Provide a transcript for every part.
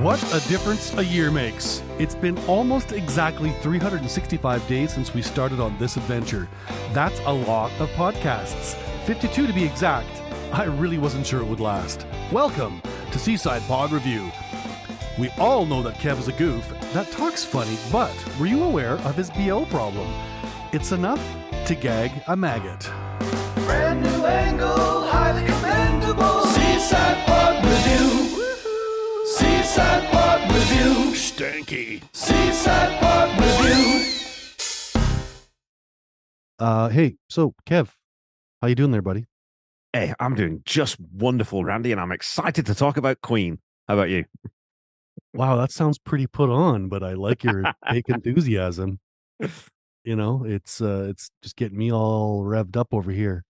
What a difference a year makes. It's been almost exactly 365 days since we started on this adventure. That's a lot of podcasts. 52 to be exact. I really wasn't sure it would last. Welcome to Seaside Pod Review. We all know that Kev is a goof that talks funny, but were you aware of his BO problem? It's enough to gag a maggot. Brand new angle, Seaside Pod Review. Stanky. Seaside Pod Review. Uh, hey, so Kev, how you doing there, buddy? Hey, I'm doing just wonderful, Randy, and I'm excited to talk about Queen. How about you? Wow, that sounds pretty put on, but I like your fake enthusiasm. You know, it's uh it's just getting me all revved up over here.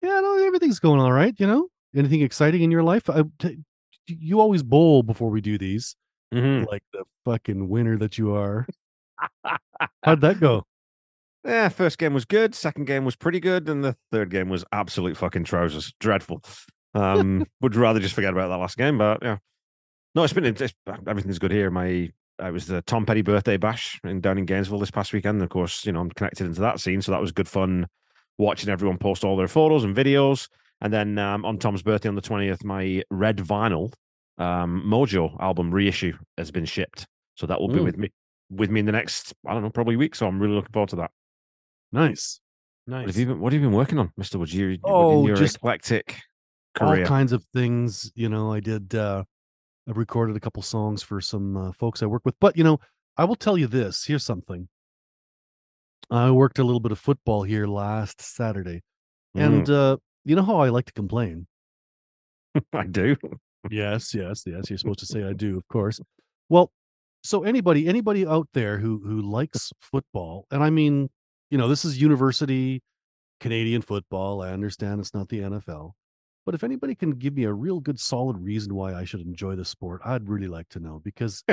Yeah, no, everything's going all right, you know? Anything exciting in your life? I t- you always bowl before we do these, Mhm. like the fucking winner that you are. How'd that go? Yeah, first game was good. Second game was pretty good, and the third game was absolute fucking trousers. Dreadful. Um, would rather just forget about that last game, but yeah. No, it's been it's, everything's good here. My I was the Tom Petty birthday bash in down in Gainesville this past weekend. And of course, you know I'm connected into that scene, so that was good fun watching everyone post all their photos and videos. And then um, on Tom's birthday on the twentieth, my red vinyl um, Mojo album reissue has been shipped, so that will be Mm. with me with me in the next I don't know probably week. So I'm really looking forward to that. Nice. What Nice. have you been What have you been working on, Mister Woods? You, Oh, your just eclectic all career. kinds of things. You know, I did. uh I recorded a couple songs for some uh, folks I work with, but you know, I will tell you this. Here's something. I worked a little bit of football here last Saturday, and uh you know how I like to complain. I do. Yes, yes, yes. You're supposed to say I do, of course. Well, so anybody, anybody out there who who likes football, and I mean, you know, this is university Canadian football. I understand it's not the NFL, but if anybody can give me a real good, solid reason why I should enjoy the sport, I'd really like to know because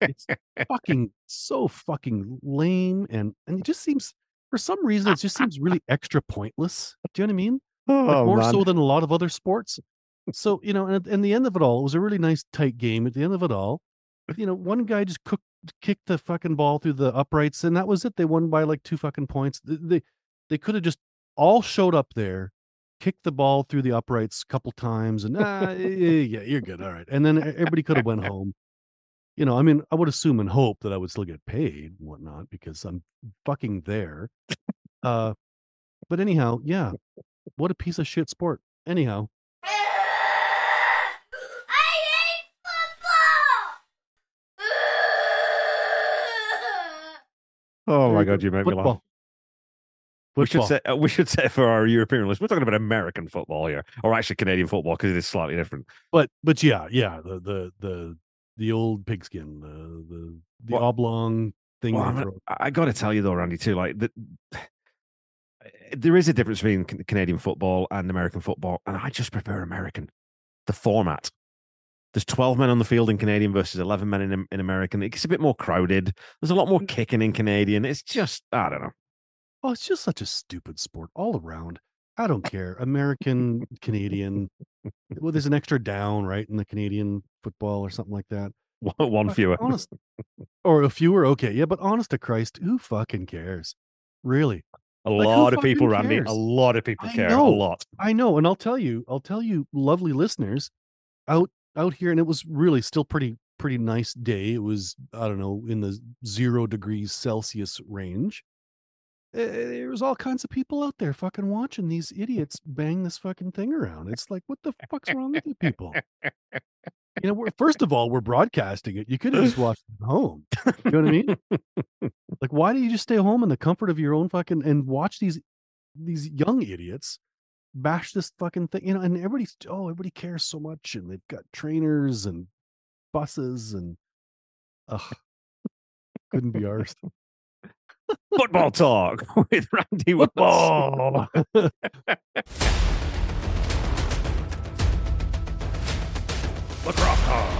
it's fucking so fucking lame, and and it just seems for some reason it just seems really extra pointless. Do you know what I mean? Oh, more man. so than a lot of other sports. So you know, and, and the end of it all, it was a really nice tight game. At the end of it all, you know, one guy just cooked, kicked the fucking ball through the uprights, and that was it. They won by like two fucking points. Th- They they could have just all showed up there, kicked the ball through the uprights a couple times, and ah, yeah, you're good, all right. And then everybody could have went home. You know, I mean, I would assume and hope that I would still get paid and whatnot because I'm fucking there. Uh, but anyhow, yeah, what a piece of shit sport. Anyhow, I hate football. oh my god, you make me laugh. football. We should say uh, we should say for our European list, we're talking about American football here, or actually Canadian football because it is slightly different. but but yeah, yeah, the the the the old pigskin, the the the Well- oblong thing. Well, I'm gonna- throw. I got to tell you though, Randy, too, like the, there is a difference between Canadian football and American football, and I just prefer American. The format. There's 12 men on the field in Canadian versus 11 men in, in American. It gets a bit more crowded. There's a lot Mm. more kicking in Canadian. It's just, I don't know. Oh, it's just such a stupid sport all around. I don't care. American, Canadian. Well, there's an extra down, right, in the Canadian football or something like that. One, one fewer. Honest, or a fewer. Okay, yeah, but honest to Christ, who fucking cares? Really? A Like, lot of people, fucking Randy. A lot of people I care. know. A lot. I know, and I'll tell you, I'll tell you, lovely listeners, out out here, and it was really still pretty pretty nice day. It was I don't know in the zero degrees Celsius range. Eh, There was all kinds of people out there fucking watching these idiots bang this fucking thing around. It's like, what the fuck's wrong with you people? You know, we're, first of all, we're broadcasting it. You could have just watched it at home. You know what I mean? Like, why do you just stay home in the comfort of your own fucking and watch these these young idiots bash this fucking thing? You know, and everybody's oh, everybody cares so much, and they've got trainers and buses and ugh, couldn't be arsed. Football talk with Randy Wilson. Football. Lacrosse Talk.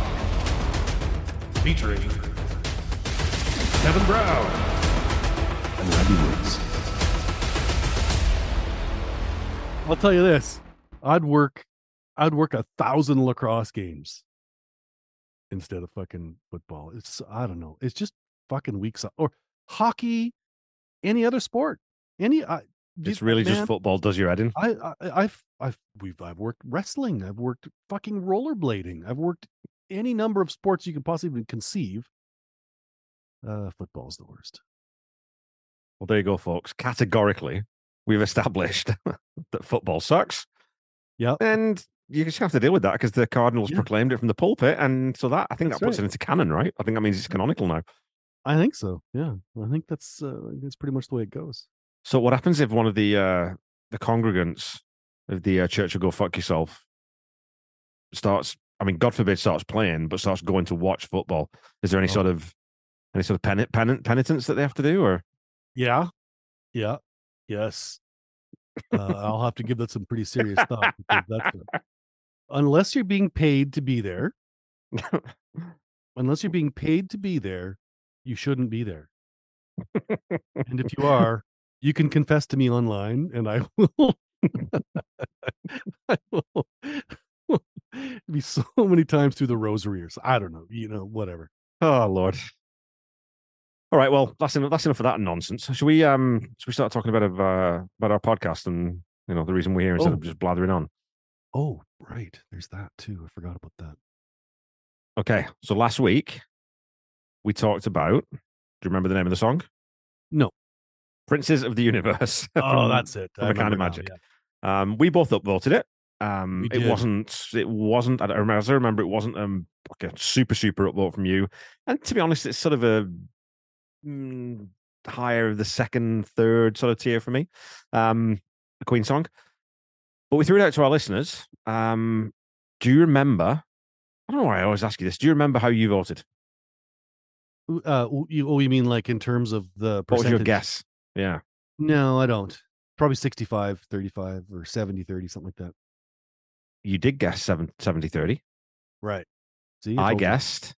Featuring Kevin Brown and Randy Woods. I'll tell you this: I'd work, I'd work a thousand lacrosse games instead of fucking football. It's I don't know. It's just fucking weak so- or hockey, any other sport, any. I, It's really just football does your head in. I, I I've I've we've I've worked wrestling. I've worked fucking rollerblading. I've worked any number of sports you can possibly conceive. Uh, football's the worst. Well, there you go, folks. Categorically, we've established that football sucks. Yeah. And you just have to deal with that because the Cardinals Yeah. proclaimed it from the pulpit. And so that, I think That's that puts right. it into canon, right? I think that means it's canonical now. I think so. Yeah, I think that's uh, that's pretty much the way it goes. So what happens if one of the uh the congregants of the uh, church of Go Fuck Yourself starts? I mean, God forbid, starts playing, but starts going to watch football. Is there any Oh. sort of any sort of pen, pen, penitence that they have to do, or Yeah, yeah, yes. Uh, I'll have to give that some pretty serious thought that's a- unless you're being paid to be there. Unless you're being paid to be there, you shouldn't be there. And if you are, you can confess to me online, and I will. I will be so many times through the rosary or so- I don't know, you know, whatever. Oh Lord. All right, well, that's enough. That's enough of that nonsense. Should we um should we start talking about uh, about our podcast and you know the reason we're here instead Oh. of just blathering on? Oh, right. There's that too. I forgot about that. Okay, so last week we talked about. Do you remember the name of the song? No. Princes of the Universe. Oh, from- that's it. from I A Kind of remember now, Magic. yeah. Um, we both upvoted it. Um, it wasn't. It wasn't. I don't remember. As I remember, it wasn't um like a super super upvote from you. And to be honest, it's sort of a mm, higher the second, third sort of tier for me. Um, the Queen song. But we threw it out to our listeners. Um, do you remember? I don't know why I always ask you this. Do you remember how you voted? Uh, you, oh, you mean like in terms of the What was your guess? Yeah. No, I don't. Probably 65, 35 or 70, 30, something like that. You did guess seven, 70 30. Right. See, I guessed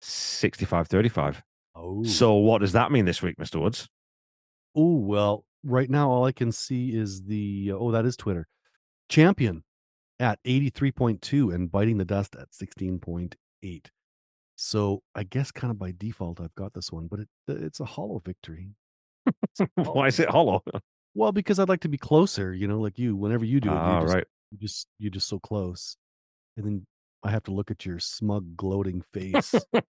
65 35. Oh, So what does that mean this week, Mr. Woods? oh well. Right now, all I can see is the oh, that is Twitter champion at eighty three point two and biting the dust at sixteen point eight. So I guess kind of by default, I've got this one, but it it's a hollow victory. Why is it hollow? Well, because I'd like to be closer, you know, like you. Whenever you do it, Ah, you're just, right. you just you're just so close, and then I have to look at your smug, gloating face.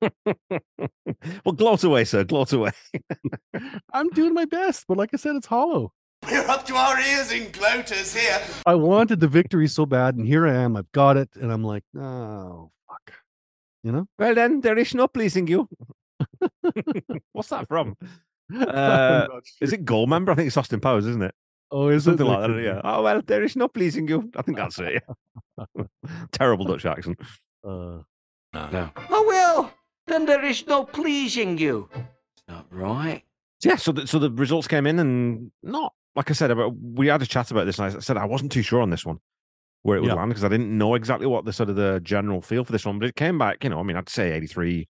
well, gloat away, sir. Gloat away. I'm doing my best, but like I said, it's hollow. We're up to our ears in gloaters here. I wanted the victory so bad, and here I am. I've got it, and I'm like, oh you know. Well, then there is no pleasing you. What's that from? Uh, Is it Goldmember? I think it's Austin Powers, isn't it? Oh, is Something it like that. Yeah. Oh well, there is no pleasing you. I think that's it. Yeah. Terrible Dutch accent. Uh, Oh, well, then there is no pleasing you. It's not right. Yeah. So the, so the results came in, and not like I said. About, we had a chat about this, and I said I wasn't too sure on this one where it would Yeah. land because I didn't know exactly what the sort of the general feel for this one. But it came back. You know, I mean, I'd say eighty three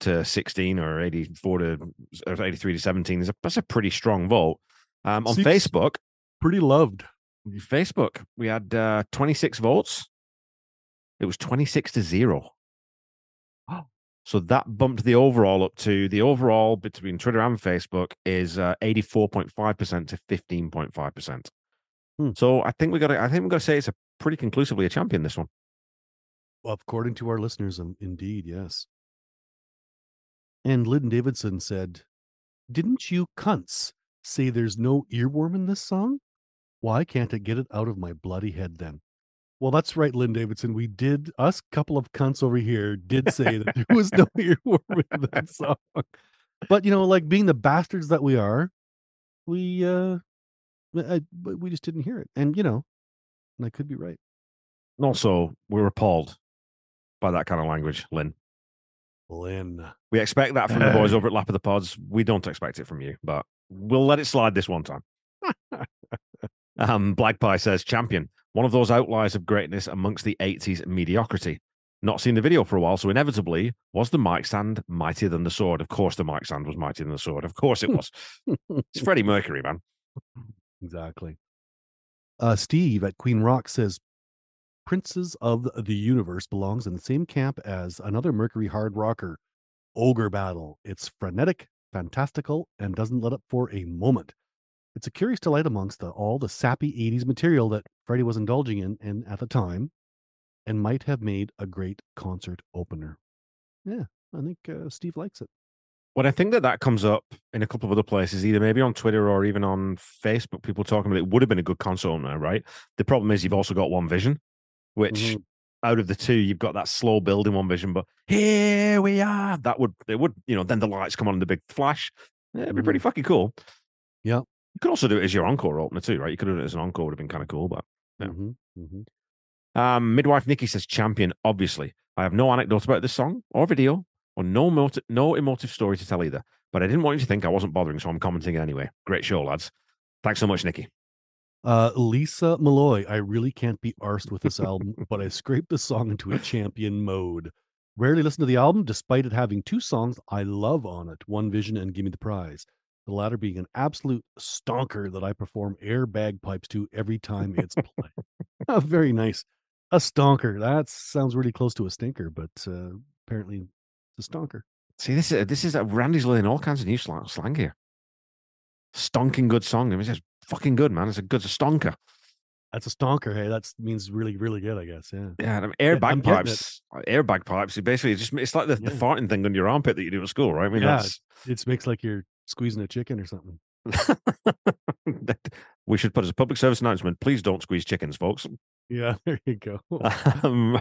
to sixteen or eighty four to or eighty three to seventeen is a that's a pretty strong vote. Um, on Seems- Facebook, pretty loved. Facebook, we had uh, 26 votes. It was 26 to zero. So that bumped the overall up to the overall between Twitter and Facebook is uh, 84.5% to 15.5%. Hmm. So I think we got to I think we got to say it's a pretty conclusively a champion this one. According to our listeners, um, indeed, yes. And Lyndon Davidson said, Didn't you cunts say there's no earworm in this song? Why can't I get it out of my bloody head then? Well, that's right, Lynn Davidson. We did, us couple of cunts over here did say that there was no earworm in that song. But, you know, like being the bastards that we are, we, uh, I, but we just didn't hear it. And, you know, and I could be right. And also, we're appalled by that kind of language, Lynn. Lynn. We expect that from the boys over at Lap of the Pods. We don't expect it from you, but we'll let it slide this one time. um, Black Pie says, champion, one of those outliers of greatness amongst the 80s mediocrity. Not seen the video for a while, so inevitably, was the mic stand mightier than the sword? Of course, the mic stand was mightier than the sword. Of course, it was. it's Freddie Mercury, man. Exactly. Uh, Steve at Queen Rock says, Princes of the Universe belongs in the same camp as another Mercury hard rocker, Ogre Battle. It's frenetic, fantastical, and doesn't let up for a moment. It's a curious delight amongst the, all the sappy 80s material that Freddie was indulging in, in at the time and might have made a great concert opener. Yeah, I think uh, Steve likes it. Well, I think that that comes up in a couple of other places, either maybe on Twitter or even on Facebook. People talking about it would have been a good console now, right? The problem is you've also got One Vision, which Mhm. out of the two, you've got that slow build in One Vision. But here we are. That would it would you know then the lights come on and the big flash. Yeah, it'd be pretty fucking cool. Yeah. You could also do it as your encore opener too, right? You could have done it as an encore. Would have been kind of cool, but Yeah. Mhm, mhm. Um, midwife Nikki says champion. Obviously, I have no anecdote about this song or video or no no emotive story to tell either. But I didn't want you to think I wasn't bothering, so I'm commenting anyway. Great show, lads. Thanks so much, Nikki. Uh, Lisa Malloy, I really can't be arsed with this album, but I scraped the song into a champion mode. Rarely listen to the album, despite it having two songs I love on it One Vision and Give Me the Prize. The latter being an absolute stonker that I perform air bagpipes to every time it's played. very nice. A stonker. That sounds really close to a stinker, but uh, apparently it's a stonker. See, this is this is uh, Randy's learning all kinds of new slang, slang here. Stonking good song. I mean, it's fucking good, man. It's a good it's a stonker. That's a stonker. Hey, that means really, really good, I guess. Yeah. Yeah, um, air I'm getting it. bagpipes. Air bagpipes. It basically just it's like the, the farting thing on your armpit that you do at school, right? I mean, Yeah. that's It makes like you're squeezing a chicken or something. we should put as a public service announcement. Please don't squeeze chickens, folks. Yeah, there you go. Um,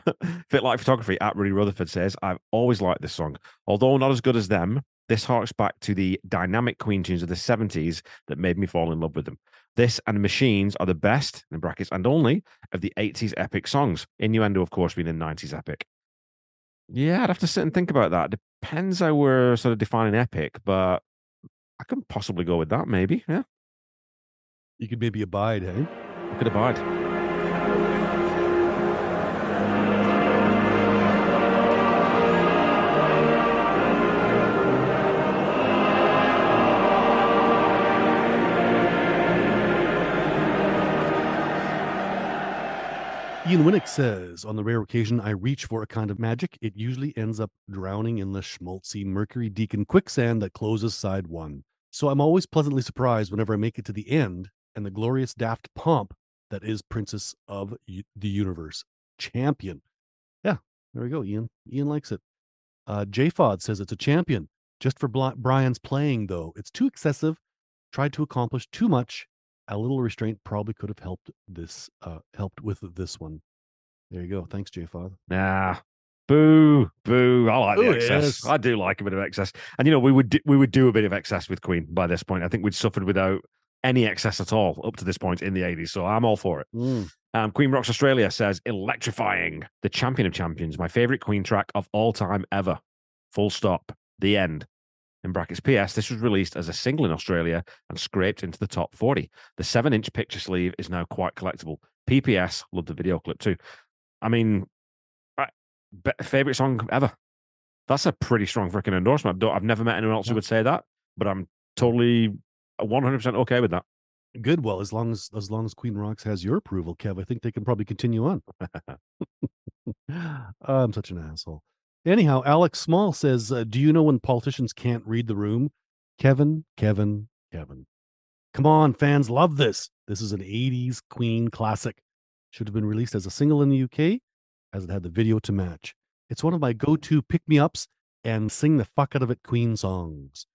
Fit Like Photography at Rudy Rutherford says, I've always liked this song. Although not as good as them, this harks back to the dynamic Queen tunes of the 70s that made me fall in love with them. This and Machines are the best, in brackets, and only of the 80s epic songs. Innuendo, of course, being a 90s epic. Yeah, I'd have to sit and think about that. Depends how we're sort of defining epic, but I can possibly go with that, maybe. Yeah, You could maybe abide, hey? I could abide. Ian Winnick says, on the rare occasion I reach for a kind of magic, it usually ends up drowning in the schmaltzy Mercury Deacon quicksand that closes side one. So I'm always pleasantly surprised whenever I make it to the end and the glorious daft pomp that is Princes of the Universe champion. Yeah, there we go, Ian. Ian likes it. Uh, JFOD says it's a champion. Just for Bli- Brian's playing, though, it's too excessive. Tried to accomplish too much. A little restraint probably could have helped this. Uh, helped with this one. There you go. Thanks, JFOD. Nah. Boo, boo. I like Boo, the excess. yes. I do like a bit of excess. And you know, we would do, we would do a bit of excess with Queen by this point. I think we'd suffered without any excess at all up to this point in the 80s. So I'm all for it. Mm. Um, Queen Rocks Australia says electrifying, the champion of champions, my favorite Queen track of all time ever. Full stop. The end. In brackets, PS, this was released as a single in Australia and scraped into the top 40. The seven inch picture sleeve is now quite collectible. PPS, love the video clip too. I mean, I- be- favorite song ever. That's a pretty strong freaking endorsement. I I've never met anyone else who would say that, but I'm totally 100% okay with that. Good. Well, as long as as long as Queen Rocks has your approval, Kev, I think they can probably continue on. I'm such an asshole. Anyhow, Alex Small says, uh, "Do you know when politicians can't read the room?" Kevin, Kevin, Kevin. Come on, fans, love this. This is an '80s Queen classic. Should have been released as a single in the UK, as it had the video to match. It's one of my go-to pick-me-ups and sing the fuck out of it Queen songs.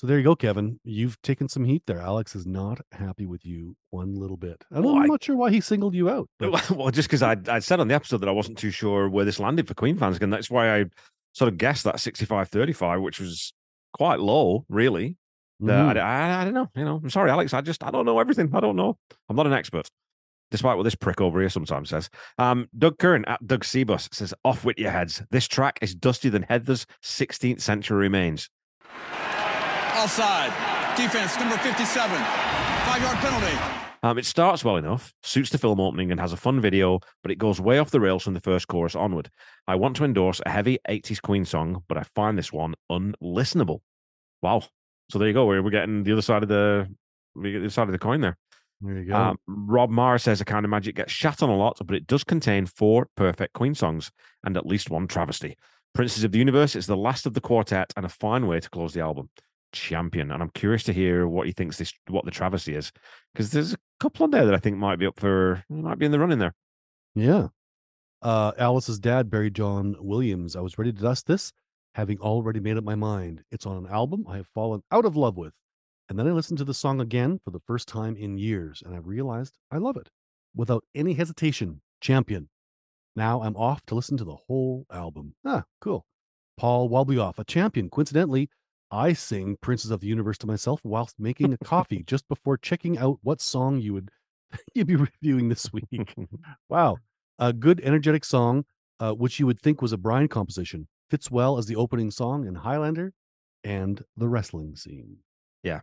So there you go, Kevin. You've taken some heat there. Alex is not happy with you one little bit. I'm Well, I- not sure why he singled you out. but- well, just because I I said on the episode that I wasn't too sure where this landed for Queen fans, and that's why I sort of guessed that 65-35, which was quite low, really. The- Mhm. I, I, I don't know. You know, I'm sorry, Alex. I just I don't know everything. I don't know. I'm not an expert, despite what this prick over here sometimes says. Um, Doug Curran at Doug Seabus says, "Off with your heads. This track is dustier than Heather's 16th century remains." Offside. Defense, number 57. Five yard penalty. Um, it starts well enough, suits the film opening, and has a fun video, but it goes way off the rails from the first chorus onward. I want to endorse a heavy 80s Queen song, but I find this one unlistenable. Wow. So there you go. We're, we're getting the other side of the we get the other side of the coin there. There you go. Um, Rob Mara says the kind of magic gets shat on a lot, but it does contain four perfect Queen songs and at least one travesty. Princes of the Universe is the last of the quartet and a fine way to close the album. Champion, and I'm curious to hear what he thinks this what the travesty is because there's a couple on there that I think might be up for might be in the running there. Yeah. Uh, Alice's dad, Barry John Williams. I was ready to dust this, having already made up my mind. It's on an album I have fallen out of love with. And then I listened to the song again for the first time in years, and I realized I love it. Without any hesitation, Champion. Now I'm off to listen to the whole album. Ah, cool. Paul Walbioff, a champion. Coincidentally, I sing Princes of the Universe to myself whilst making a coffee just before checking out what song you would you'd be reviewing this week. Wow. A good energetic song, uh, which you would think was a Brian composition, fits well as the opening song in Highlander and the wrestling scene. Yeah.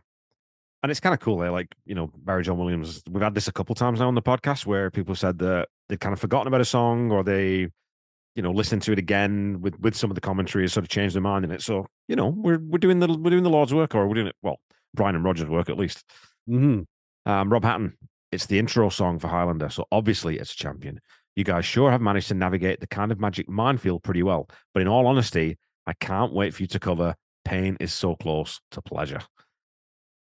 And it's kind of cool. Eh? Like you know, Barry John Williams. We've had this a couple times now on the podcast where people said that they'd kind of forgotten about a song or they, you know, listened to it again with with some of the commentary and sort of changed their mind in it. So you know, we're we're doing the we're doing the Lord's work, or we're doing it well, Brian and Roger's work at least. hmm Um, Rob Hatton. It's the intro song for Highlander, so obviously it's a champion. You guys sure have managed to navigate the kind of magic minefield pretty well. But in all honesty, I can't wait for you to cover Pain is so close to pleasure.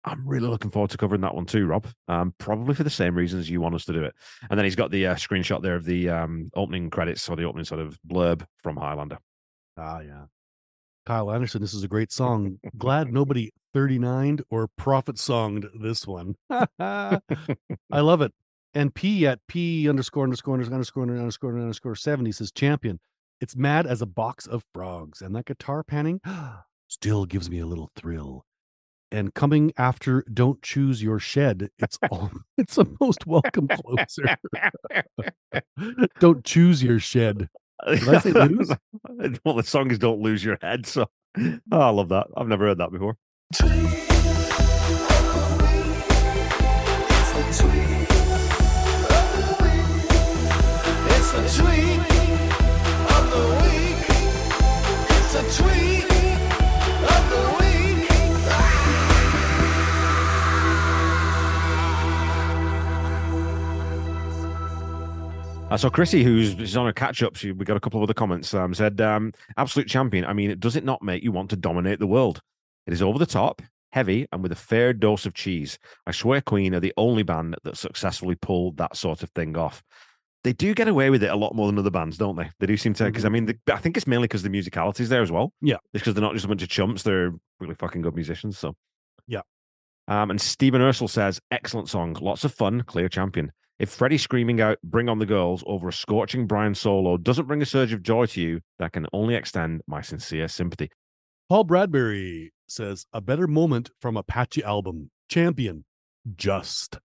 I'm really looking forward to covering that one too, Rob. Um, probably for the same reasons you want us to do it. And then he's got the uh, screenshot there of the um, opening credits or the opening sort of blurb from Highlander. Ah, yeah. Kyle Anderson, this is a great song. Glad nobody 39'd or profit songed this one. I love it. And P at P underscore underscore underscore underscore underscore underscore 70 says champion. It's mad as a box of frogs. And that guitar panning still gives me a little thrill. And coming after Don't Choose Your Shed, it's all, it's a most welcome closer. Don't choose your shed. Did I say lose? well, the song is "Don't Lose Your Head," so oh, I love that. I've never heard that before. Uh, so Chrissy, who's is on a catch up, she, we got a couple of other comments. Um, said, um, "Absolute champion. I mean, does it not make you want to dominate the world? It is over the top, heavy, and with a fair dose of cheese. I swear, Queen are the only band that successfully pulled that sort of thing off. They do get away with it a lot more than other bands, don't they? They do seem to. Because I mean, the, I think it's mainly because the musicality is there as well. Yeah. it's because they're not just a bunch of chumps; they're really fucking good musicians. So, Yeah. Um, and Stephen Ursel says, "Excellent song, lots of fun, clear champion." If Freddie screaming out "Bring on the girls" over a scorching Brian solo doesn't bring a surge of joy to you, that can only extend my sincere sympathy. Paul Bradbury says, a better moment from Apache album, Champion, Just.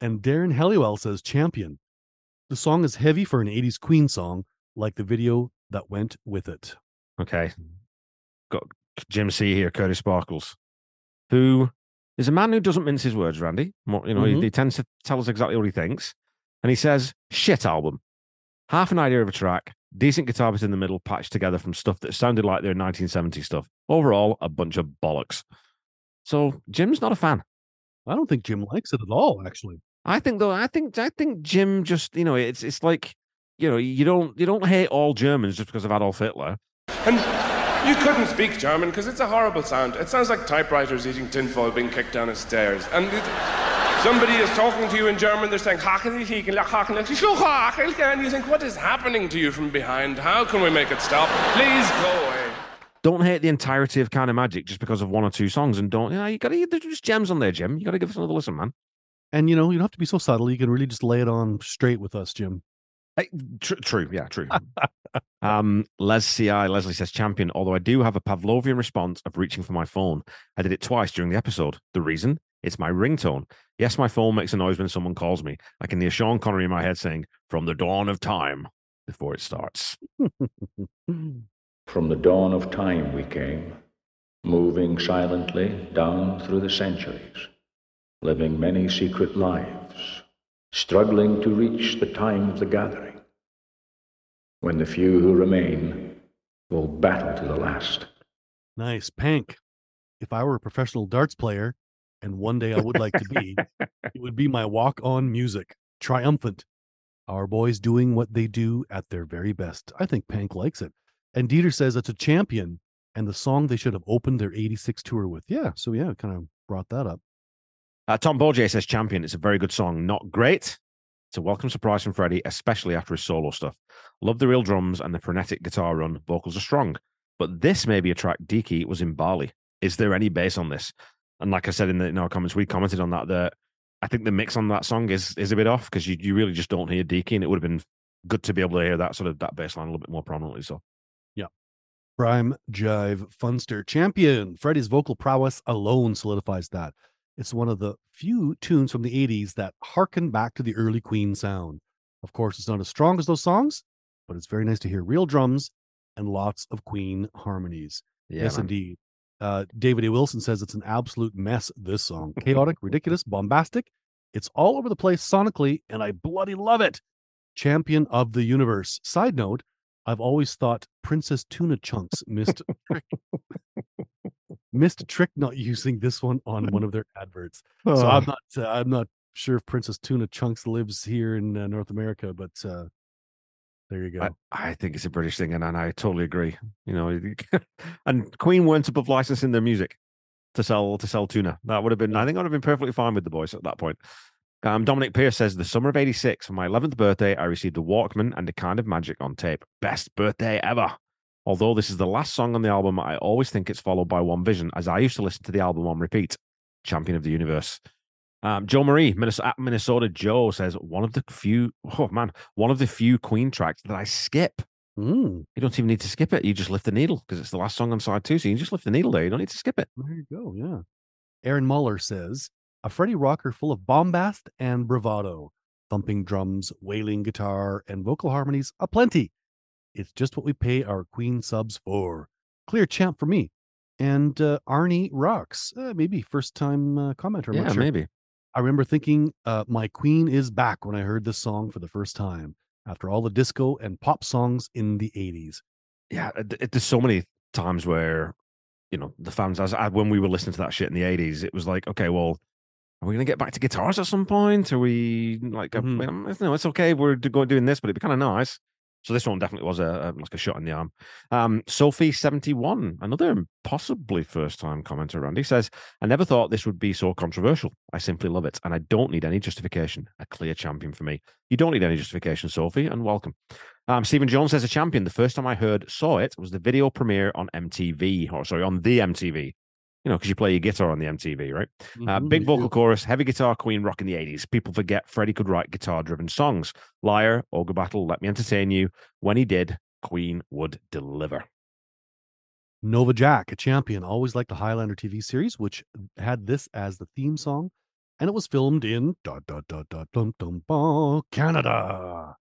And Darren Helliwell says, Champion. The song is heavy for an 80s Queen song, like the video that went with it. Okay. Got Jim C here, Curtis Sparkles, who is a man who doesn't mince his words, Randy. You know, he, Mhm. he tends to tell us exactly what he thinks. And he says, shit album. Half an idea of a track, decent guitar bit in the middle, patched together from stuff that sounded like their 1970 stuff. Overall, a bunch of bollocks. So Jim's not a fan. I don't think Jim likes it at all, actually. I think though, I think I think Jim just, you know, it's it's like, you know, you don't you don't hate all Germans just because of Adolf Hitler. And you couldn't speak German because it's a horrible sound. It sounds like typewriters eating tinfoil being kicked down the stairs. And it, somebody is talking to you in German, they're saying, and you think, what is happening to you from behind? How can we make it stop? Please go away. don't hate the entirety of kind of magic just because of one or two songs and don't you know you gotta there's just gems on there jim you gotta give us another listen man And, you know, you don't have to be so subtle. You can really just lay it on straight with us, Jim. Hey, tr- true yeah true. Um les ci leslie says champion although i do have a pavlovian response of reaching for my phone. I did it twice during the episode. The reason? It's my ringtone. Yes my phone makes a noise when someone calls me. I can hear sean connery in my head saying from the dawn of time before it starts. From the dawn of time we came, moving silently down through the centuries, living many secret lives, struggling to reach the time of the gathering, when the few who remain will battle to the last. Nice. Pank. If I were a professional darts player and one day I would like to be, it would be my walk on music, triumphant. Our boys doing what they do at their very best. I think Pank likes it. And Dieter says it's a champion and the song they should have opened their 86 tour with. Yeah. So, yeah, kind of brought that up. Uh, Tom Bourget says Champion. It's a very good song. Not great. It's a welcome surprise from Freddie, especially after his solo stuff. Love the real drums and the frenetic guitar run. Vocals are strong. But this may be a track Deaky was in Bali. Is there any bass on this? And like I said in, the, in our comments, we commented on that. That I think the mix on that song is is a bit off because you, you really just don't hear Deaky, and it would have been good to be able to hear that sort of that bass line a little bit more prominently. So yeah. Prime Jive Funster champion. Freddie's vocal prowess alone solidifies that. It's one of the few tunes from the 80s that harken back to the early Queen sound. Of course, it's not as strong as those songs, but it's very nice to hear real drums and lots of Queen harmonies. yeah, yes, man. indeed. Uh, David A. Wilson says it's an absolute mess, this song. Chaotic, ridiculous, bombastic. It's all over the place sonically, and I bloody love it. Champion of the universe. Side note, I've always thought Princes Tuna Chunks missed a trick. missed a trick not using this one on one of their adverts. So I'm not uh, I'm not sure if Princes Tuna Chunks lives here in uh, North America, but uh, there you go. I, I think it's a British thing, and, and I totally agree. You know, and Queen weren't above licensing their music to sell to sell tuna. That would have been, I think, I would have been perfectly fine with the boys at that point. Um, Dominic Pierce says the summer of '86, for my 11th birthday, I received a Walkman and a kind of magic on tape. Best birthday ever. Although this is the last song on the album, I always think it's followed by One Vision, as I used to listen to the album on repeat. Champion of the Universe. Um, Joe Marie, Minnesota, Minnesota Joe says one of the few, oh man, one of the few Queen tracks that I skip. Mm, You don't even need to skip it. You just lift the needle because it's the last song on side two. So you just lift the needle there. You don't need to skip it. there you go. Yeah. Aaron Muller says a Freddie rocker full of bombast and bravado, thumping drums, wailing guitar, and vocal harmonies aplenty. It's just what we pay our Queen subs for. Clear champ for me. And uh, Arnie rocks. Uh, maybe first time uh, commenter. Yeah, sure. maybe. I remember thinking, uh, my queen is back when I heard this song for the first time after all the disco and pop songs in the 80s. Yeah, it- there's so many times where, you know, the fans, as when we were listening to that shit in the 80s, it was like, okay, well, are we going to get back to guitars at some point? Are we like, uh, Mhm. um, know, it's okay. We're going doing this, but it'd be kind of nice. So this one definitely was a, a like a shot in the arm. Um, Sophie seventy one, another possibly first time commenter. Randy says, "I never thought this would be so controversial. I simply love it, and I don't need any justification. A clear champion for me. You don't need any justification, Sophie, and welcome." Um, Stephen Jones says, "A champion. The first time I heard saw it was the video premiere on MTV, or sorry, on the MTV. You know, because you play your guitar on the MTV, right? Uh, Mhm, big vocal chorus, heavy guitar queen rock in the 80s. People forget Freddie could write guitar driven songs. Liar, Ogre Battle, Let Me Entertain You. When he did, Queen would deliver. Nova Jack, a champion, always liked the Highlander TV series, which had this as the theme song, and it was filmed in dot dot dot dot dum dum ba, Canada.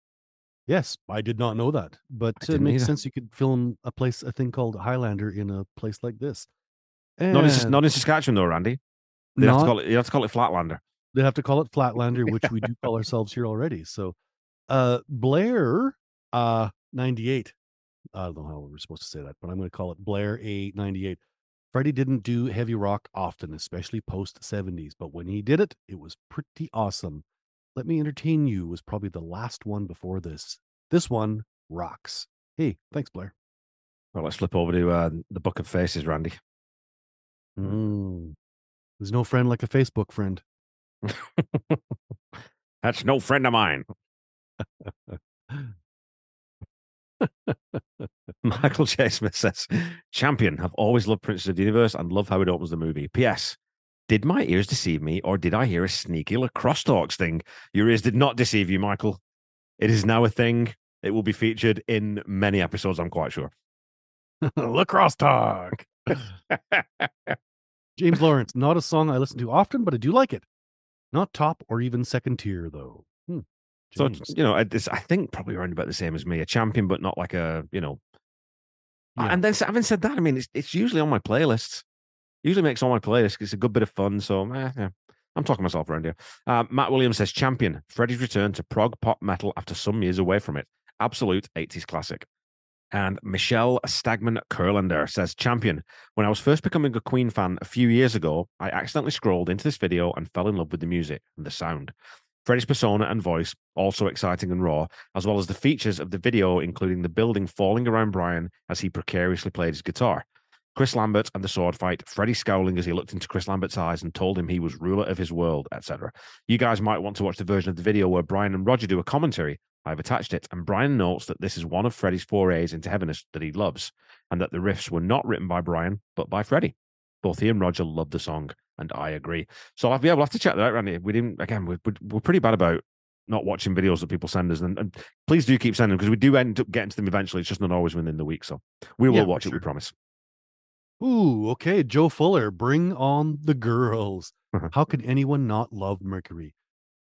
Yes, I did not know that, but it makes either. sense. You could film a place, a thing called Highlander, in a place like this. Not in, not in Saskatchewan, though, Randy. They have, to call it, you have to call it Flatlander. they have to call it Flatlander, which we do call ourselves here already. So, uh, Blair, uh, ninety eight. I don't know how we're supposed to say that, but I'm going to call it Blair A ninety eight. Freddie didn't do heavy rock often, especially post 70s, but when he did it, it was pretty awesome. Let Me Entertain You was probably the last one before this. This one rocks. Hey, thanks, Blair. Well, let's flip over to uh, the Book of Faces, Randy. Mm. There's no friend like a Facebook friend. That's no friend of mine. Michael J. Smith says, Champion, I've always loved Princes of the Universe and love how it opens the movie. P.S. Did my ears deceive me, or did I hear a sneaky lacrosse talk thing? Your ears did not deceive you, Michael. It is now a thing. It will be featured in many episodes, I'm quite sure. Lacrosse talk. James Lawrence, not a song I listen to often, but I do like it. Not top or even second tier, though. Hmm. So, you know, it's, I think probably around about the same as me, a champion, but not like a, you know. Yeah. And then having said that, I mean, it's, it's usually on my playlists. Usually makes on my playlist it's a good bit of fun. So, eh, yeah, I'm talking myself around here. Uh, Matt Williams says, Champion, Freddie's return to prog pop metal after some years away from it. Absolute 80s classic. And Michelle Stagman Kurlander says, Champion, when I was first becoming a Queen fan a few years ago, I accidentally scrolled into this video and fell in love with the music and the sound. Freddie's persona and voice, also exciting and raw, as well as the features of the video, including the building falling around Brian as he precariously played his guitar. Chris Lambert and the sword fight, Freddie scowling as he looked into Chris Lambert's eyes and told him he was ruler of his world, etc. You guys might want to watch the version of the video where Brian and Roger do a commentary. I've attached it, and Brian notes that this is one of Freddie's forays into heaviness that he loves, and that the riffs were not written by Brian, but by Freddie. Both he and Roger love the song, and I agree. So I'll have, yeah, we'll have to check that out, Randy. We didn't, again, we're, we're pretty bad about not watching videos that people send us, and, and please do keep sending them because we do end up getting to them eventually. It's just not always within the week. So we will Yeah, watch it, we promise. Ooh, okay. Joe Fuller, bring on the girls. How could anyone not love Mercury?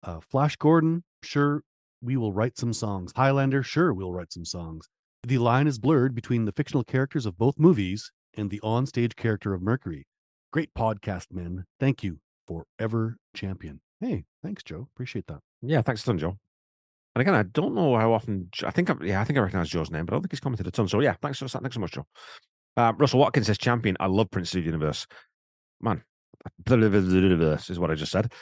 Uh, Flash Gordon, sure, we will write some songs. Highlander, sure, we'll write some songs. The line is blurred between the fictional characters of both movies and the onstage character of Mercury. Great podcast, men. Thank you. Forever champion. Hey, thanks, Joe. Appreciate that. Yeah, thanks a ton, Joe. And again, I don't know how often. I think, I, yeah, I think I recognize Joe's name, but I don't think he's commented a ton. So yeah, thanks, so- thanks so much, Joe. Uh, Russell Watkins says, "Champion, I love Princes of the Universe." Man, the universe is what I just said.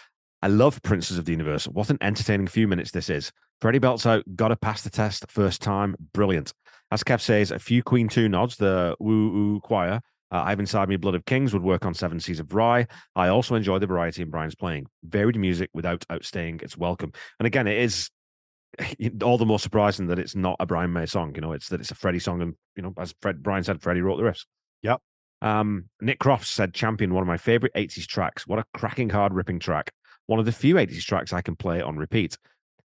I love Princes of the Universe. What an entertaining few minutes this is. Freddie belts out, got to pass the test first time, brilliant. As Kev says, a few Queen 2 nods, the woo woo choir. Uh, I've Inside Me Blood of Kings would work on Seven Seas of Rhye. I also enjoy the variety in Brian's playing. Varied music without outstaying its welcome. And again, it is all the more surprising that it's not a Brian May song. You know, it's that it's a Freddie song, and you know, as Fred Brian said, Freddie wrote the riffs. Yep. Um, Nick Croft said, "Champion, one of my favorite '80s tracks. What a cracking, hard ripping track. One of the few '80s tracks I can play on repeat.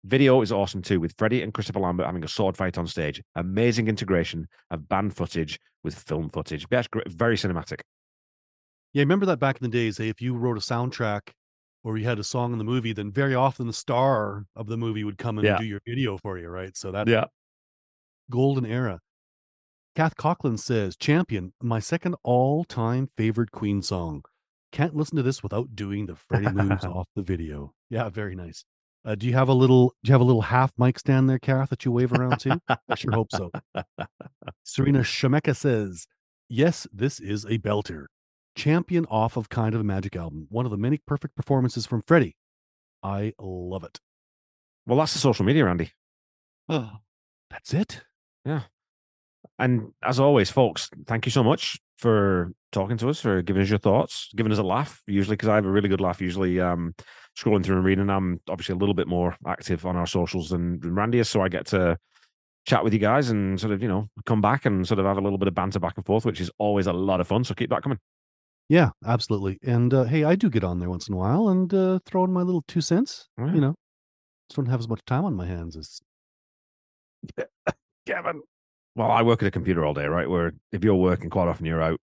Video is awesome too, with Freddie and Christopher Lambert having a sword fight on stage. Amazing integration of band footage with film footage. That's great, very cinematic. Yeah, remember that back in the days, hey, if you wrote a soundtrack or you had a song in the movie, then very often the star of the movie would come in Yeah. and do your video for you, right? So that Yeah. golden era. Kath Coughlin says, Champion, my second all time favorite Queen song. Can't listen to this without doing the Freddie moves off the video. Yeah, very nice. Uh, do you have a little do you have a little half mic stand there, Kath, that you wave around to? I sure hope so. Serena Shemeka says, Yes, this is a belter. Champion off of Kind of a Magic album. One of the many perfect performances from Freddie. I love it. Well, that's the social media, Andy. Oh, that's it. Yeah. And as always, folks, thank you so much for talking to us, for giving us your thoughts, giving us a laugh. Usually, because I have a really good laugh. Usually, um, scrolling through and reading. I'm obviously a little bit more active on our socials than, than Randy is, so I get to chat with you guys and sort of, you know, come back and sort of have a little bit of banter back and forth, which is always a lot of fun. So keep that coming. Yeah, absolutely. And uh, hey, I do get on there once in a while and uh, throw in my little two cents. Yeah. You know, just don't have as much time on my hands as Kevin. Well, I work at a computer all day, right? Where if you're working, quite often you're out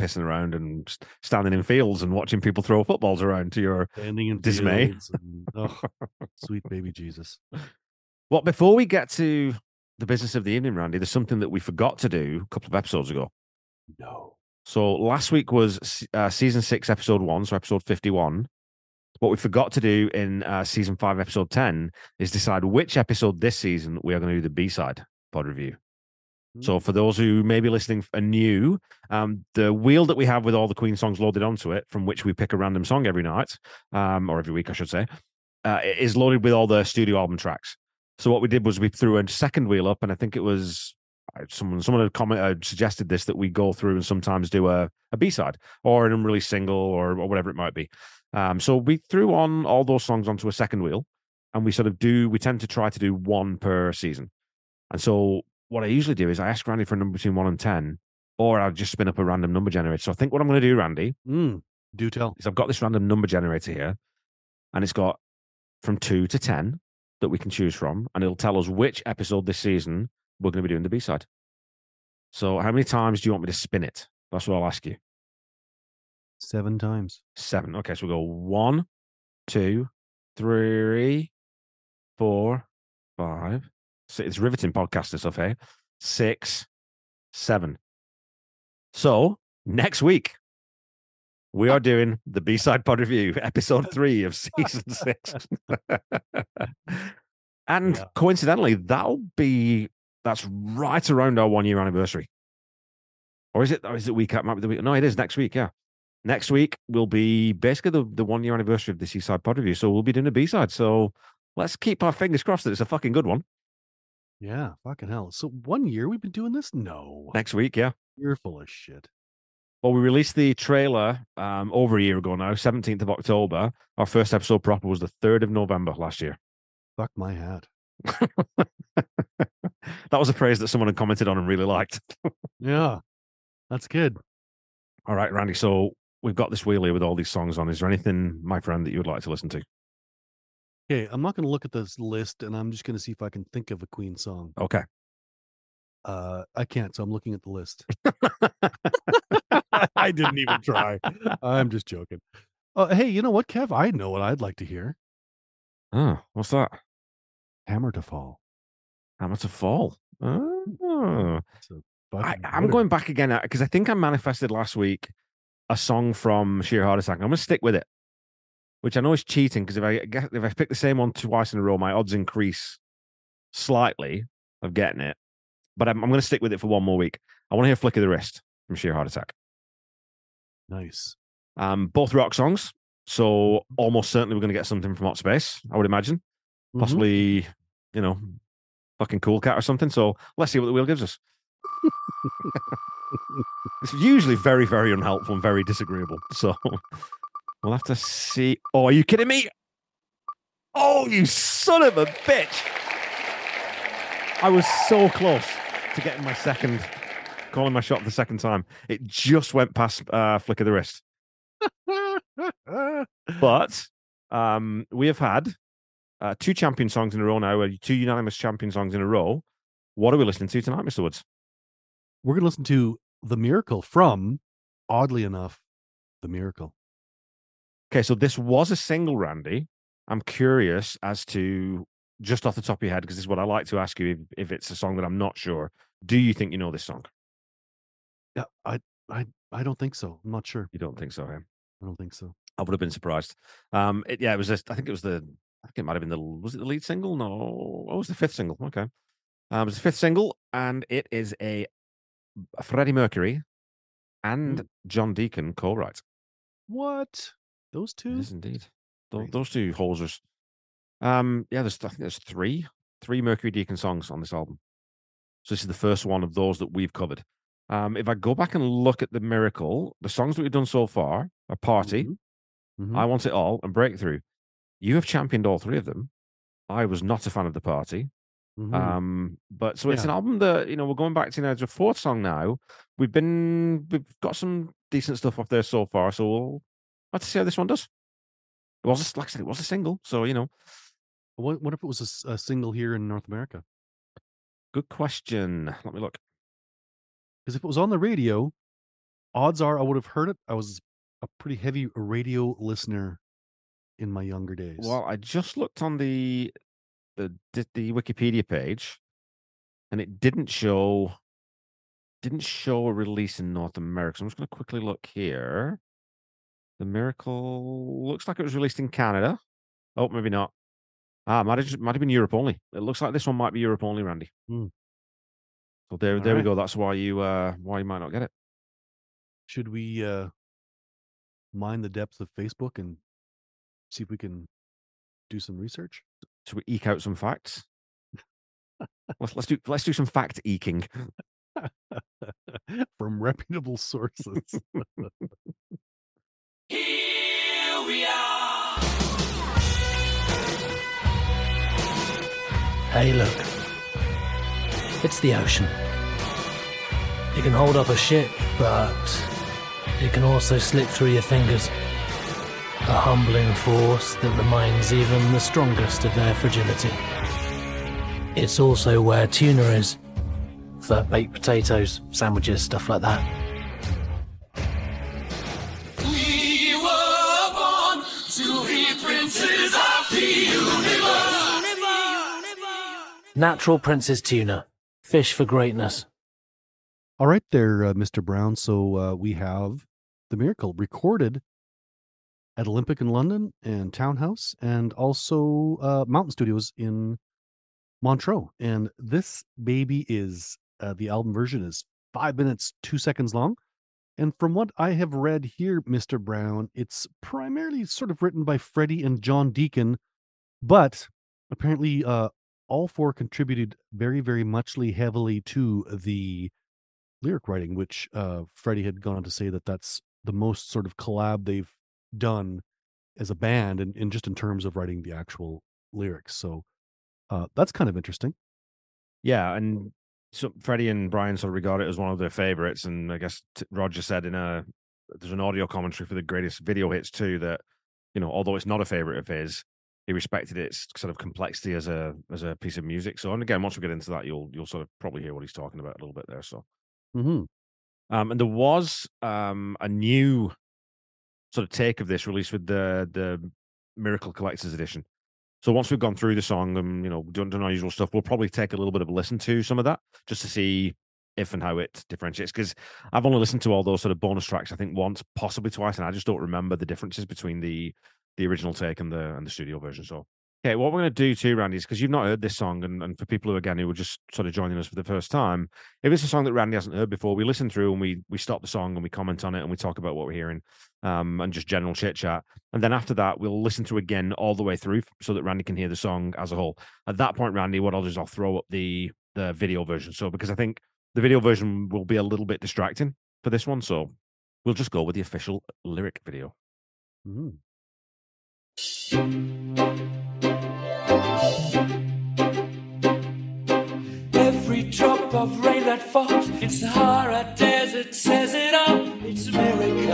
pissing around and standing in fields and watching people throw footballs around to your standing in Dismay. and- oh, sweet baby Jesus. Well, before we get to the business of the evening, Randy, there's something that we forgot to do a couple of episodes ago. No. So last week was uh, season six, episode one, so episode 51. What we forgot to do in uh, season five, episode 10 is decide which episode this season we are going to do the B side pod review. So for those who may be listening anew, um, the wheel that we have with all the Queen songs loaded onto it, from which we pick a random song every night, um, or every week, I should say, uh, is loaded with all the studio album tracks. So what we did was we threw a second wheel up, and I think it was uh, someone someone had comment uh, suggested this that we go through and sometimes do a, a B side or an unreleased single or, or whatever it might be. Um, so we threw on all those songs onto a second wheel, and we sort of do. We tend to try to do one per season. And so what I usually do is I ask Randy for a number between one and ten, or I'll just spin up a random number generator. So I think what I'm going to do, Randy, Mm, do tell. is I've got this random number generator here, and it's got from two to ten that we can choose from, and it'll tell us which episode this season we're going to be doing the B side. So how many times do you want me to spin it? That's what I'll ask you. Seven times. Seven. Okay, so we'll go one, two, three, four, five. So it's riveting podcast and stuff, eh? Six, seven. So next week, we are doing the B side pod review, episode three of season six. and Yeah. coincidentally, that'll be That's right around our one year anniversary. Or is it? Or is it week? Might be the week. No, it is next week. Yeah, next week will be basically the, the one year anniversary of the Seaside Pod Review. So we'll be doing a B side. So let's keep our fingers crossed that it's a fucking good one Yeah, fucking hell. So one year we've been doing this? No. next week. Yeah. You're full of shit. Well, we released the trailer um, over a year ago now, 17th of October. Our first episode proper was the 3rd of November last year. Fuck my hat. that was a phrase that someone had commented on and really liked. Yeah. That's good. All right, Randy. So we've got this wheel here with all these songs on. Is there anything, my friend, that you would like to listen to? Okay, I'm not going to look at this list and I'm just going to see if I can think of a Queen song. Okay. Uh, I can't, so I'm looking at the list. I didn't even try. I'm just joking. Uh, hey, you know what, Kev? I know what I'd like to hear. Oh, what's that? Hammer to Fall. Hammer to Fall. Oh. I, I'm going back again because I think I manifested last week a song from Sheer Heart Attack. I'm going to stick with it, which I know is cheating because if I get, if I pick the same one twice in a row, my odds increase slightly of getting it. But I'm, I'm going to stick with it for one more week. I want to hear "Flick of the Wrist" from Sheer Heart Attack. Nice. Um, both rock songs, so almost certainly we're going to get something from Hot Space. I would imagine, Mhm. possibly, you know, fucking Cool Cat or something. So let's see what the wheel gives us. it's usually very, very unhelpful and very disagreeable. So we'll have to see. Oh, are you kidding me? Oh, you son of a bitch! I was so close to getting my second, calling my shot the second time. It just went past uh, flick of the wrist. But um, we have had uh, two champion songs in a row now, uh, two unanimous champion songs in a row. What are we listening to tonight, Mr. Woods? We're going to listen to The Miracle from, oddly enough, The Miracle. Okay, so this was a single, Randy. I'm curious as to just off the top of your head, because this is what I like to ask you if, if it's a song that I'm not sure. Do you think you know this song? Yeah, I, I, I don't think so. I'm not sure. You don't think so, eh? I don't think so. I would have been surprised. Um, it, yeah, it was. A, I think it was the. I think it might have been the. Was it the lead single? No, oh, it was the fifth single. Okay, um, it was the fifth single, and it is a, a Freddie Mercury and John Deacon co-write. What? Those two? is indeed. Tho- Those two hosers. Um, yeah, there's I think there's three, three Mercury Deacon songs on this album. So this is the first one of those that we've covered. Um, if I go back and look at the Miracle, the songs that we've done so far are Party, Mhm. Mhm. I Want It All, and Breakthrough. You have championed all three of them. I was not a fan of the Party. Mhm. Um, but so it's Yeah. an album that you know we're going back to now. It's a fourth song now. We've been we've got some decent stuff off there so far. So we'll have to see how this one does. It was a- like I said, it was a single, so you know, what, what if it was a single here in North America? good question. Let me look. Because if it was on the radio, odds are I would have heard it. I was a pretty heavy radio listener in my younger days. Well, I just looked on the the the, the Wikipedia page, and it didn't show didn't show a release in North America. So I'm just going to quickly look here. The Miracle looks like it was released in Canada. Oh, maybe not. Ah, might have just- might have been Europe only. It looks like this one might be Europe only, Randy. Hmm. So there, All there we go. That's why you uh why you might not get it. Should we uh mine the depths of Facebook and see if we can do some research? Should we eke out some facts? let's let's do let's do some fact eking. From reputable sources. Hey, look. It's the ocean. It can hold up a ship, but it can also slip through your fingers. A humbling force that reminds even the strongest of their fragility. It's also where tuna is. For baked potatoes, sandwiches, stuff like that. Natural Princes tuna. Fish for greatness. All right, there, uh, Mr. Brown. So uh, we have The Miracle recorded at Olympic in London and Townhouse, and also uh, Mountain Studios in Montreux, and this baby is uh, the album version is five minutes two seconds long, and from what I have read here, Mister Brown, it's primarily sort of written by Freddie and John Deacon, but apparently uh, all four contributed very very muchly heavily to the lyric writing, which uh, Freddie had gone on to say that that's the most sort of collab they've done as a band, and, and just in terms of writing the actual lyrics. So uh, that's kind of interesting. Yeah, and so Freddie and Brian sort of regard it as one of their favorites, and I guess t- Roger said in a there's an audio commentary for the greatest video hits too that you know although it's not a favorite of his, he respected its sort of complexity as a as a piece of music. So and again, once we get into that, you'll you'll sort of probably hear what he's talking about a little bit there. So hmm um, and there was um, a new sort of take of this released with the the Miracle Collector's Edition. So once we've gone through the song and you know done, done our usual stuff, we'll probably take a little bit of a listen to some of that just to see if and how it differentiates. Because I've only listened to all those sort of bonus tracks, I think once, possibly twice, and I just don't remember the differences between the the original take and the and the studio version. So okay, what we're going to do too, Randy, is because you've not heard this song, and, and for people who again who are just sort of joining us for the first time, if it's a song that Randy hasn't heard before, we listen through and we we stop the song and we comment on it and we talk about what we're hearing, um, and just general chit chat. And then after that, we'll listen to again all the way through so that Randy can hear the song as a whole. At that point, Randy, what I'll do is I'll throw up the the video version. So because I think the video version will be a little bit distracting for this one, so we'll just go with the official lyric video. hmm Every drop of rain that falls in Sahara Desert says it all. It's a miracle.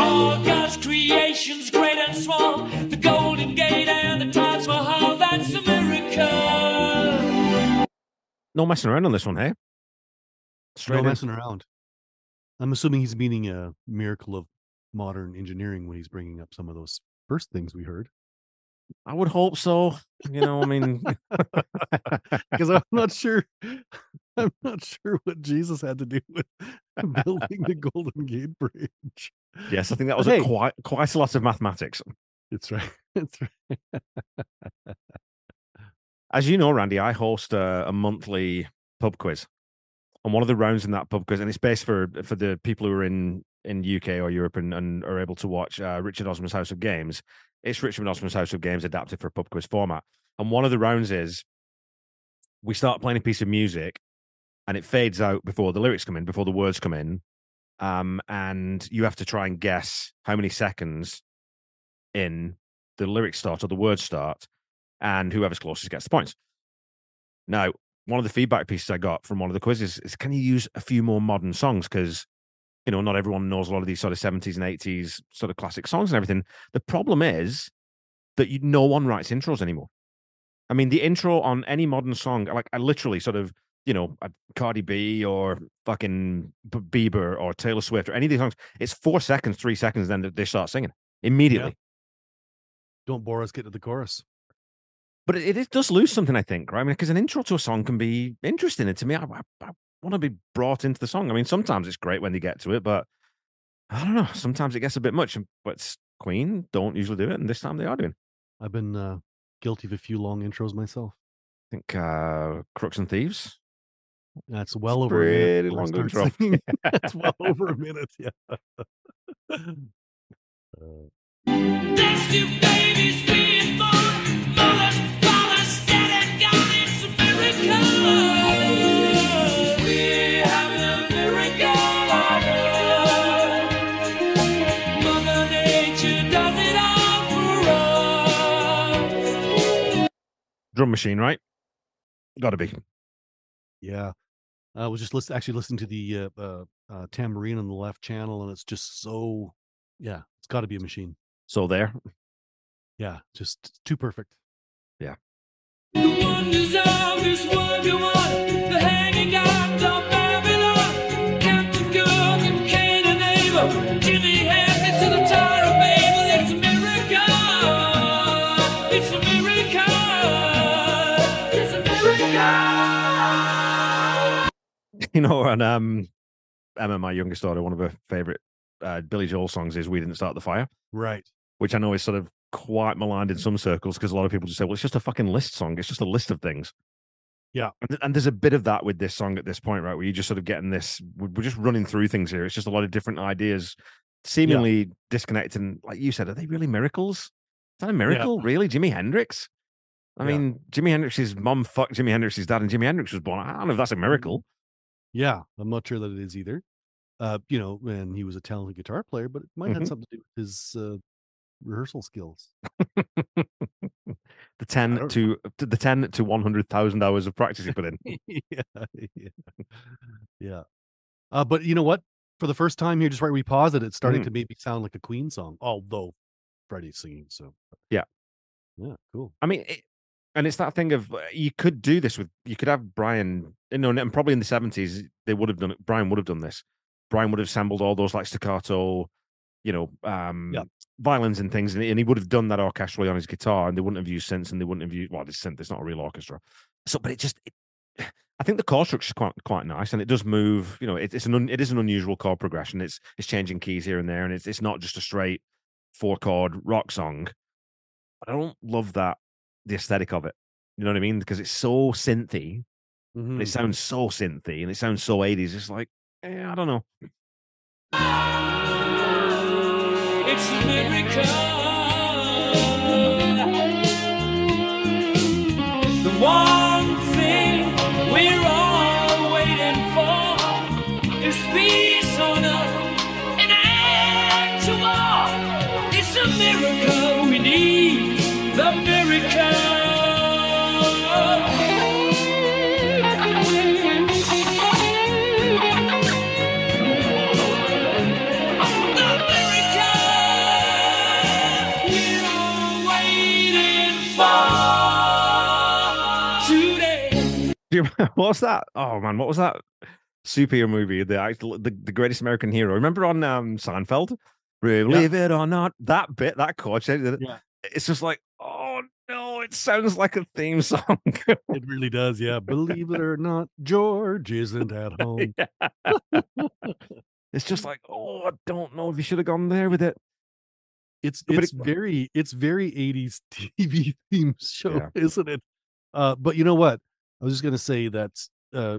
All God's creations, great and small. The Golden Gate and the Taj Mahal. That's a miracle. No messing around on this one, hey? Straight No in. messing around. I'm assuming he's meaning a miracle of modern engineering when he's bringing up some of those first things we heard. I would hope so. You know, I mean, because I'm not sure. I'm not sure what Jesus had to do with building the Golden Gate Bridge. yes, I think that was hey, quite quite a lot of mathematics. It's right. It's right. As you know, Randy, I host a, a monthly pub quiz, and one of the rounds in that pub quiz, and it's based for for the people who are in in UK or Europe and, and are able to watch uh, Richard Osman's House of Games. It's Richard Osman's House of Games adapted for a pub quiz format, and one of the rounds is we start playing a piece of music, and it fades out before the lyrics come in, before the words come in, um, and you have to try and guess how many seconds in the lyrics start or the words start, and whoever's closest gets the points. Now, one of the feedback pieces I got from one of the quizzes is can you use a few more modern songs? Because, you know, not everyone knows a lot of these sort of 70s and 80s sort of classic songs and everything. The problem is that you, no one writes intros anymore. I mean, the intro on any modern song, like I literally sort of, you know, a Cardi B or fucking Bieber or Taylor Swift or any of these songs, it's four seconds, three seconds, then they start singing immediately. Don't bore us. Get to the chorus. But it, it does lose something, I think, right? I mean, because an intro to a song can be interesting. And to me, I, I, I want to be brought into the song. I mean, sometimes it's great when they get to it, but I don't know. Sometimes it gets a bit much. But Queen don't usually do it, and this time they are doing. I've been uh, guilty of a few long intros myself. I think uh, Crooks and Thieves. That's well It's over a minute. pretty before I long intro. That's well over a minute. Yeah. Uh, Drum machine, right? Got to be. yeah. I was just listen, actually listening to the uh, uh, uh, tambourine on the left channel, and it's just so, yeah, it's got to be a machine. So there. Yeah, just too perfect. The You know, and um, Emma, my youngest daughter, one of her favorite uh, Billy Joel songs is "We Didn't Start the Fire," Right. which I know is sort of quite maligned in some circles because a lot of people just say, "Well, it's just a fucking list song. It's just a list of things." Yeah. and, and there's a bit of that with this song at this point, right? Where you're just sort of getting this. We're just running through things here. It's just a lot of different ideas, seemingly disconnected. And like you said, are they really miracles? Is that a miracle? Really, Jimi Hendrix? I Yeah. mean, Jimi Hendrix's mum fucked Jimi Hendrix's dad, and Jimi Hendrix was born. I don't know if that's a miracle. Yeah, I'm not sure that it is either. Uh, you know, and he was a talented guitar player, but it might have Mhm. something to do with his uh, rehearsal skills. the ten to, the ten to one hundred thousand hours of practice he put in. yeah, yeah, yeah. Uh, but you know what? For the first time here, just right, we paused it. It's starting Mhm. to maybe sound like a Queen song, although Freddie's singing. So Yeah. yeah, cool. I mean, it, and it's that thing of uh, you could do this with you could have Brian, you know, and probably in the seventies they would have done it. Brian would have done this. Brian would have assembled all those like staccato, you know, um, Yeah. violins and things, and, and he would have done that orchestrally on his guitar, and they wouldn't have used synths, and they wouldn't have used well, it's synth. It's not a real orchestra. So, but it just, it, I think the chord structure is quite quite nice, and it does move. You know, it, it's an un, it is an unusual chord progression. It's it's changing keys here and there, and it's it's not just a straight four chord rock song. But I don't love that the aesthetic of it. You know what I mean? Because it's so synthy, and it sounds so synthy, and it sounds so eighties. It's like, eh, I don't know. It's a Do you remember, what was that? Oh man, what was that superhero movie? The actual, the, the greatest American hero. Remember on um, Seinfeld? Believe it or not, that bit, that chord change, Yeah. it's just like, oh no, it sounds like a theme song. It really does. Yeah, believe it or not, George isn't at home. it's just like, oh, I don't know if you should have gone there with it. It's it's it- very it's very 80s TV theme show, Yeah. isn't it? Uh, but you know what? I was just gonna say that uh,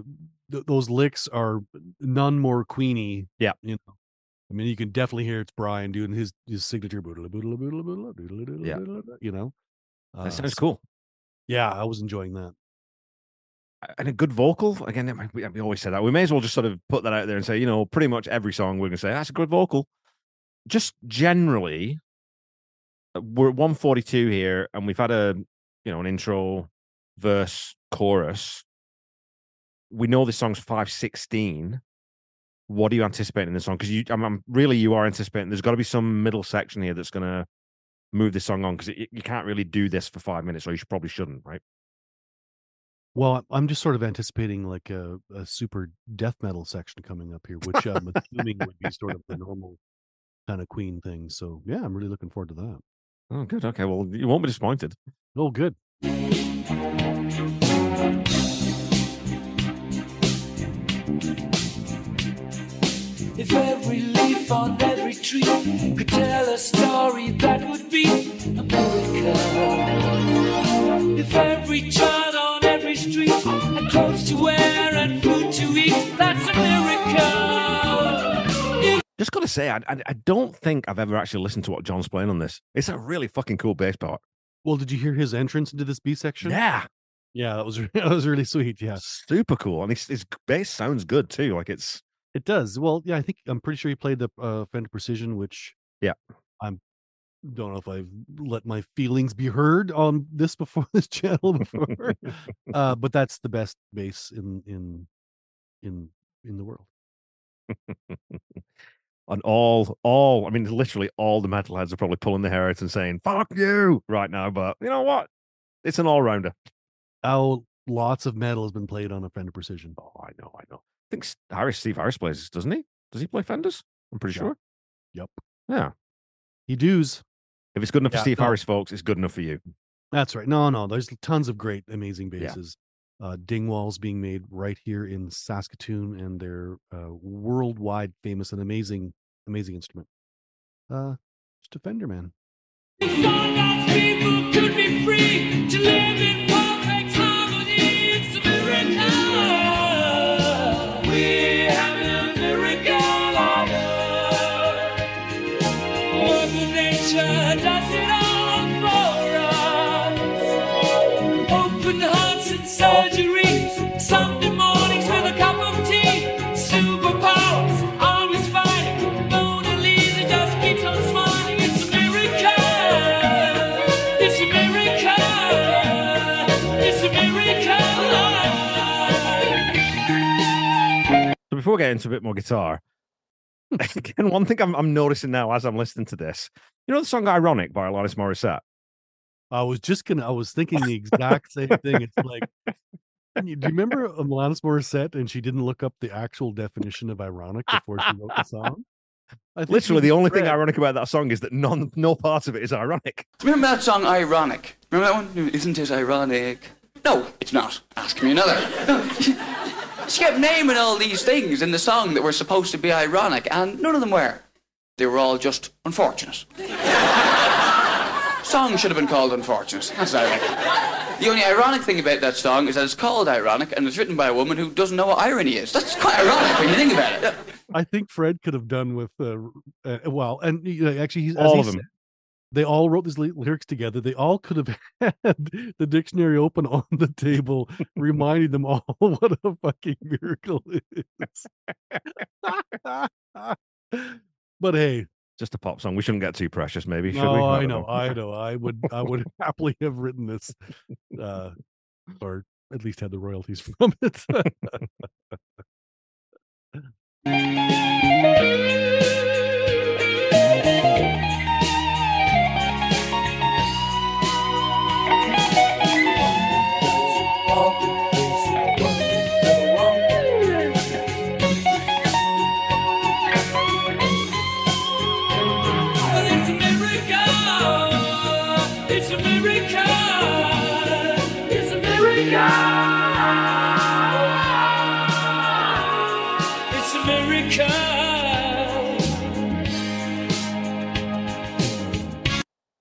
th- those licks are none more Queenie. Yeah. you know. I mean, you can definitely hear it's Brian doing his his signature Yeah. You know, That Uh, sounds so- cool. Yeah, I was enjoying that. And a good vocal. Again, we, we always say that. We may as well just sort of put that out there and say, you know, pretty much every song we're going to say, that's a good vocal. Just generally, uh, we're at 142 here and we've had a, you know, an intro, verse, chorus. We know this song's 516. What are you anticipating in the song? Because you, I'm, I'm really, you are anticipating there's got to be some middle section here that's going to move this song on because you can't really do this for five minutes, or you should probably shouldn't, right? Well, I'm just sort of anticipating like a, a super death metal section coming up here, which I'm assuming would be sort of the normal kind of Queen thing. So yeah, I'm really looking forward to that. Oh, good. Okay. Well, you won't be disappointed. Oh, good. If every leaf on every tree could tell a story, that would be a miracle. If every child on every street had clothes to wear and food to eat, that's a miracle. Just got to say, I I don't think I've ever actually listened to what John's playing on this. It's a really fucking cool bass part. Well, did you hear his entrance into this B section? Yeah, Yeah, that was that was really sweet. Yeah, super cool, and his, his bass sounds good too. Like it's it does. Well, yeah, I think I'm pretty sure he played the uh, Fender Precision, which Yeah. I'm don't know if I've let my feelings be heard on this before this channel before, uh, but that's the best bass in in in in the world. On all all. I mean, literally all the metalheads are probably pulling their hair out and saying "fuck you" right now. But you know what? It's an all rounder. Oh, lots of metal has been played on a Fender Precision. Oh, I know, I know. I think Harris, Steve Harris plays, this, doesn't he? Does he play Fenders? I'm pretty Yeah. sure. Yep, Yeah. he does. If it's good enough Yeah, for Steve no. Harris, folks, it's good enough for you. That's right. No, no, there's tons of great, amazing Yeah. Uh, Dingwalls being made right here in Saskatoon, and they're uh, worldwide famous and amazing, amazing instrument. Uh, just a Fender man. Before we get into a bit more guitar, hmm. again, one thing I'm, I'm noticing now as I'm listening to this, you know the song "Ironic" by Alanis Morissette. I was just gonna. I was thinking the exact same thing. It's like, do you remember Alanis Morissette and she didn't look up the actual definition of ironic before she wrote the song? I think Literally, the only thing ironic about that song is that none, no part of it is ironic. Remember that song Ironic? Remember that one? Isn't it ironic? No, it's not. Ask me another. No, she, she kept naming all these things in the song that were supposed to be ironic, and none of them were. They were all just unfortunate. song should have been called Unfortunate. That's what I reckon. The only ironic thing about that song is that it's called Ironic and it's written by a woman who doesn't know what irony is. That's quite ironic when you think about it. I think Fred could have done with uh, uh, well, and you know, actually, he's as All he of them. said, they all wrote these ly- lyrics together. They all could have had the dictionary open on the table, reminding them all what a fucking miracle it is. but hey, Just a pop song. We shouldn't get too precious, maybe. Should we? no, I don't know, I know. I would, I would happily have written this, uh, or at least had the royalties from it.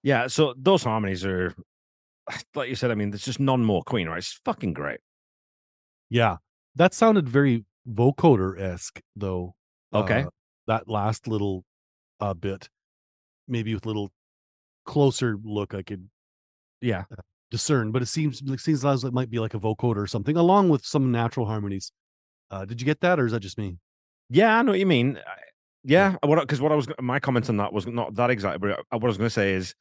Yeah, so those harmonies are, like you said, I mean, there's just none more Queen, right? It's fucking great. Yeah, that sounded very vocoder esque, though. Okay. uh, that last little uh, bit, maybe with a little closer look, I could Yeah. discern. But it seems it seems as it might be like a vocoder or something, along with some natural harmonies. Uh, did you get that, or is that just me? Yeah, I know what you mean. I- Yeah, because what I was my comment on that was not that exact, but uh, what I was going to say is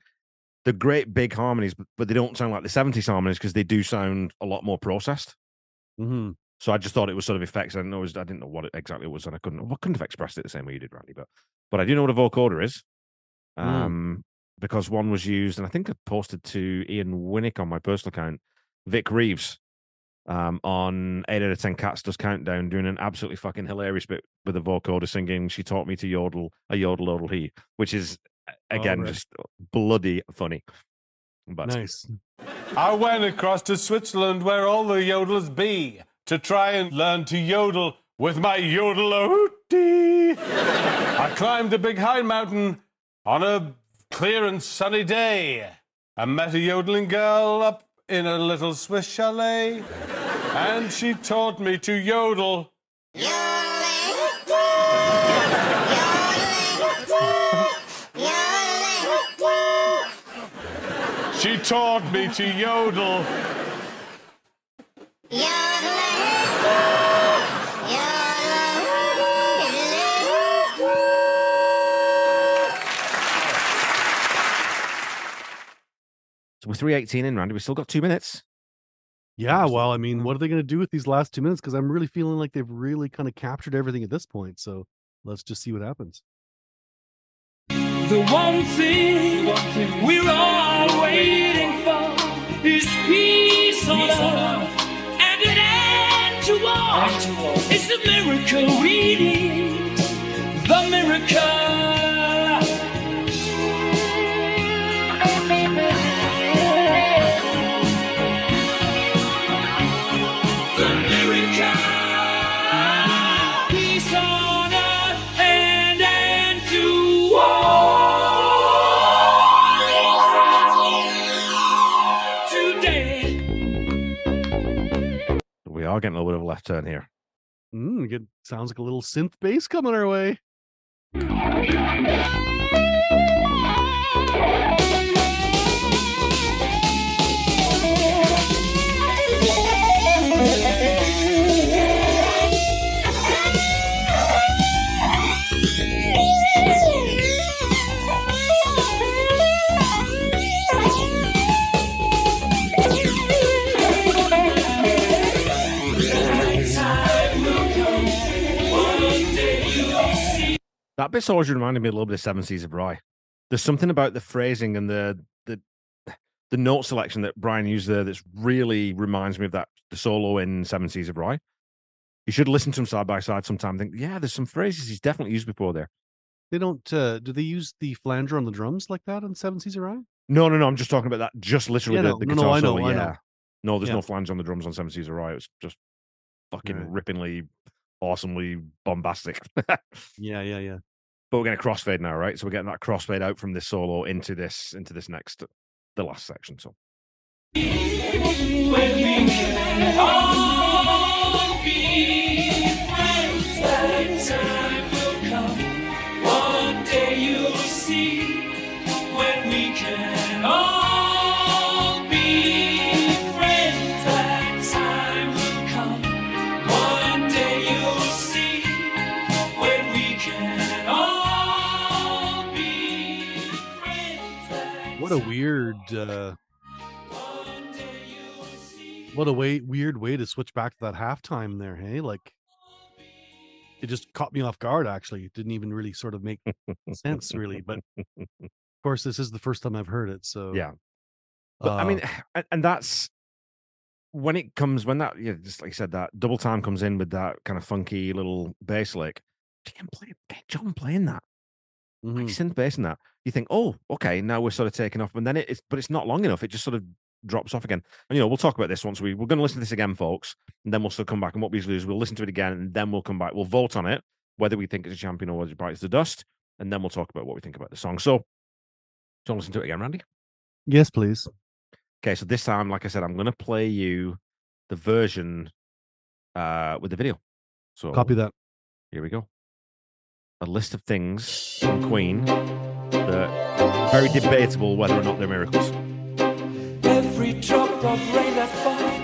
the great big harmonies, but, but they don't sound like the '70s harmonies because they do sound a lot more processed. Mm-hmm. So I just thought it was sort of effects. I didn't know it was, I didn't know what it exactly was, and I couldn't I couldn't have expressed it the same way you did, Randy. But but I do know what a vocoder is, Mm. um, because one was used, and I think I posted to Ian Winnick on my personal account, Vic Reeves, um, on eight out of ten cats does countdown, doing an absolutely fucking hilarious bit with a vocoder singing. She taught me to yodel, a yodel yodel he, which is Oh, again right. just bloody funny. But Nice. I went across to Switzerland where all the yodelers be to try and learn to yodel with my yodel hootie. I climbed a big high mountain on a clear and sunny day I met a yodeling girl up in a little Swiss chalet. And she taught me to yodel. She taught me to yodel. so we're three eighteen in, Randy. We still got two minutes. Yeah. Well, I mean, what are they going to do with these last two minutes? Because I'm really feeling like they've really kind of captured everything at this point. So let's just see what happens. The one thing, we're all waiting for is peace on earth and an end to war. It's a miracle we need. The miracle. Are getting a little bit of a left turn here. Mm, good. Sounds like a little synth bass coming our way. That bit's always reminded me a little bit of Seven Seas of Rhye. There's something about the phrasing and the the the note selection that Brian used there that's really reminds me of that the solo in Seven Seas of Rhye. You should listen to them side by side sometime. and Think, yeah, there's some phrases he's definitely used before there. They don't. uh Do they use the flanger on the drums like that on Seven Seas of Rhye? No, no, no. I'm just talking about that. Just literally Yeah, the, no, the guitar no, I know, solo. I know. yeah. No, there's Yeah. no flange on the drums on Seven Seas of Rhye. It's just fucking Right. rippingly, awesomely bombastic. Yeah, yeah, yeah. but we're getting a crossfade now, right? So we're getting that crossfade out from this solo into this into this next the last section. So What a weird. uh What a way weird way to switch back to that halftime there. Hey, like it just caught me off guard. Actually, it didn't even really sort of make sense, really. But of course, this is the first time I've heard it. So yeah, but I uh, mean, and, and that's when it comes when that yeah, just like you said, that double time comes in with that kind of funky little bass lick. Play, John playing that. Mm-hmm. Like synth that. You think, oh, okay, now we're sort of taking off, and then it's but it's not long enough. It just sort of drops off again. And you know, we'll talk about this once we we're going to listen to this again, folks, and then we'll still come back. And what we usually do is we'll listen to it again, and then we'll come back. We'll vote on it whether we think it's a champion or whether it bites the dust, and then we'll talk about what we think about the song. So, do you want to listen to it again, Randy? yes, please. Okay, so this time, like I said, I'm going to play you the version uh with the video. So Copy that. Here we go. A list of things from Queen that are very debatable whether or not they're miracles. Every drop of rain that falls.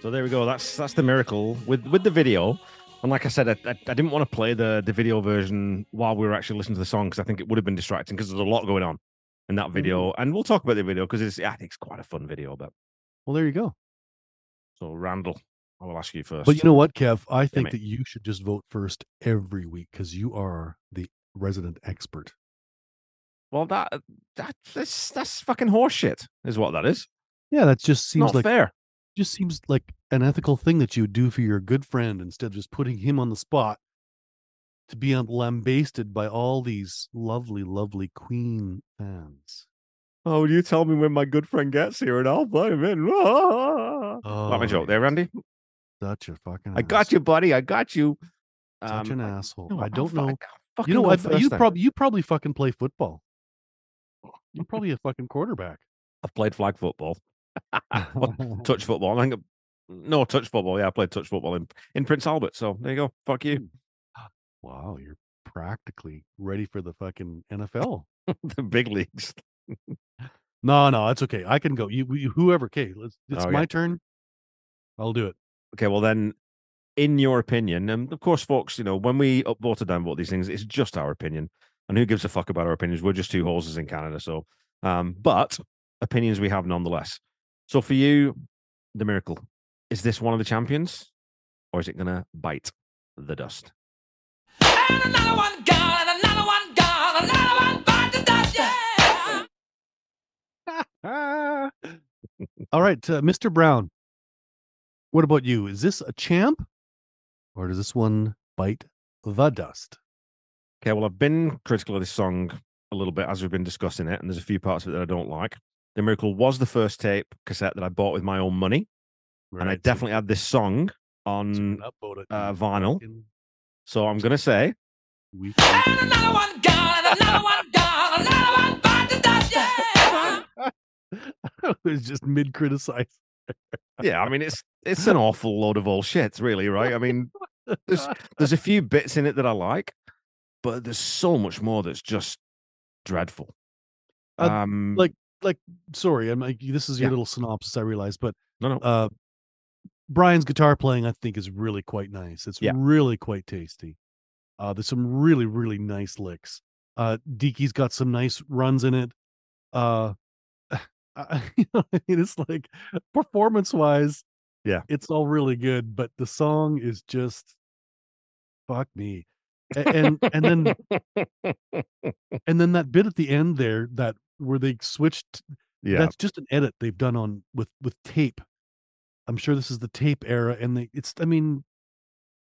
So there we go. That's that's the miracle with with the video. And like I said, I, I, I didn't want to play the the video version while we were actually listening to the song because I think it would have been distracting because there's a lot going on in that mm-hmm. video. And we'll talk about the video because it's I think it's quite a fun video. But Well, there you go. so Randall, I will ask you first. But you know what, Kev? I think mate. that you should just vote first every week because you are the resident expert. Well, that uh, that that's that's fucking horseshit, is what that is. Yeah, that just seems Not like fair. just seems like an ethical thing that you would do for your good friend instead of just putting him on the spot to be lambasted by all these lovely, lovely Queen fans. Oh, you tell me when my good friend gets here, and I'll play him in. Oh, Not my joke there, Randy. Such a fucking. I got you, buddy. I got you. Such Um, an asshole. no, I don't fu- know. Fucking You know what? You probably you probably fucking play football. You're probably a fucking quarterback. I've played flag football, touch football. I think no touch football. Yeah, I played touch football in in Prince Albert. So there you go. Fuck you. Wow, you're practically ready for the fucking NFL. the big leagues. No, no, it's okay. I can go. You, you whoever. Okay, let's. It's Okay. my turn. I'll do it. Okay, well then, in your opinion, and of course, folks, you know when we upvote or downvote these things, it's just our opinion, and who gives a fuck about our opinions? We're just two horses in Canada, so. Um, but opinions we have nonetheless. So for you, the miracle is this one of the champions, or is it gonna bite the dust? Another one gone, another one gone, another one bite the dust, yeah. All right, uh, Mr. Brown. What about you? Is this a champ, or does this one bite the dust? Okay, well, I've been critical of this song a little bit as we've been discussing it, and there's a few parts of it that I don't like. The Miracle was the first tape cassette that I bought with my own money, and I definitely had this song on uh, vinyl. So I'm gonna say weak- Another one gone, another one gone, another one bite the dust, yeah. was just mid criticize. Yeah, I mean it's it's an awful load of all shit, really, right? I mean, there's there's a few bits in it that I like, but there's so much more that's just dreadful. Uh, Um, like like sorry, I'm like this is your Yeah. little synopsis, I realize, but no, no, uh Brian's guitar playing I think is really quite nice. It's Yeah. really quite tasty. Uh there's some really, really nice licks. Uh Deaky's got some nice runs in it. Uh I, you know, it's like performance wise, Yeah. it's all really good, but the song is just fuck me. A- And and then and then that bit at the end there that where they switched yeah, that's just an edit they've done on with with tape i'm sure this is the tape era and they it's i mean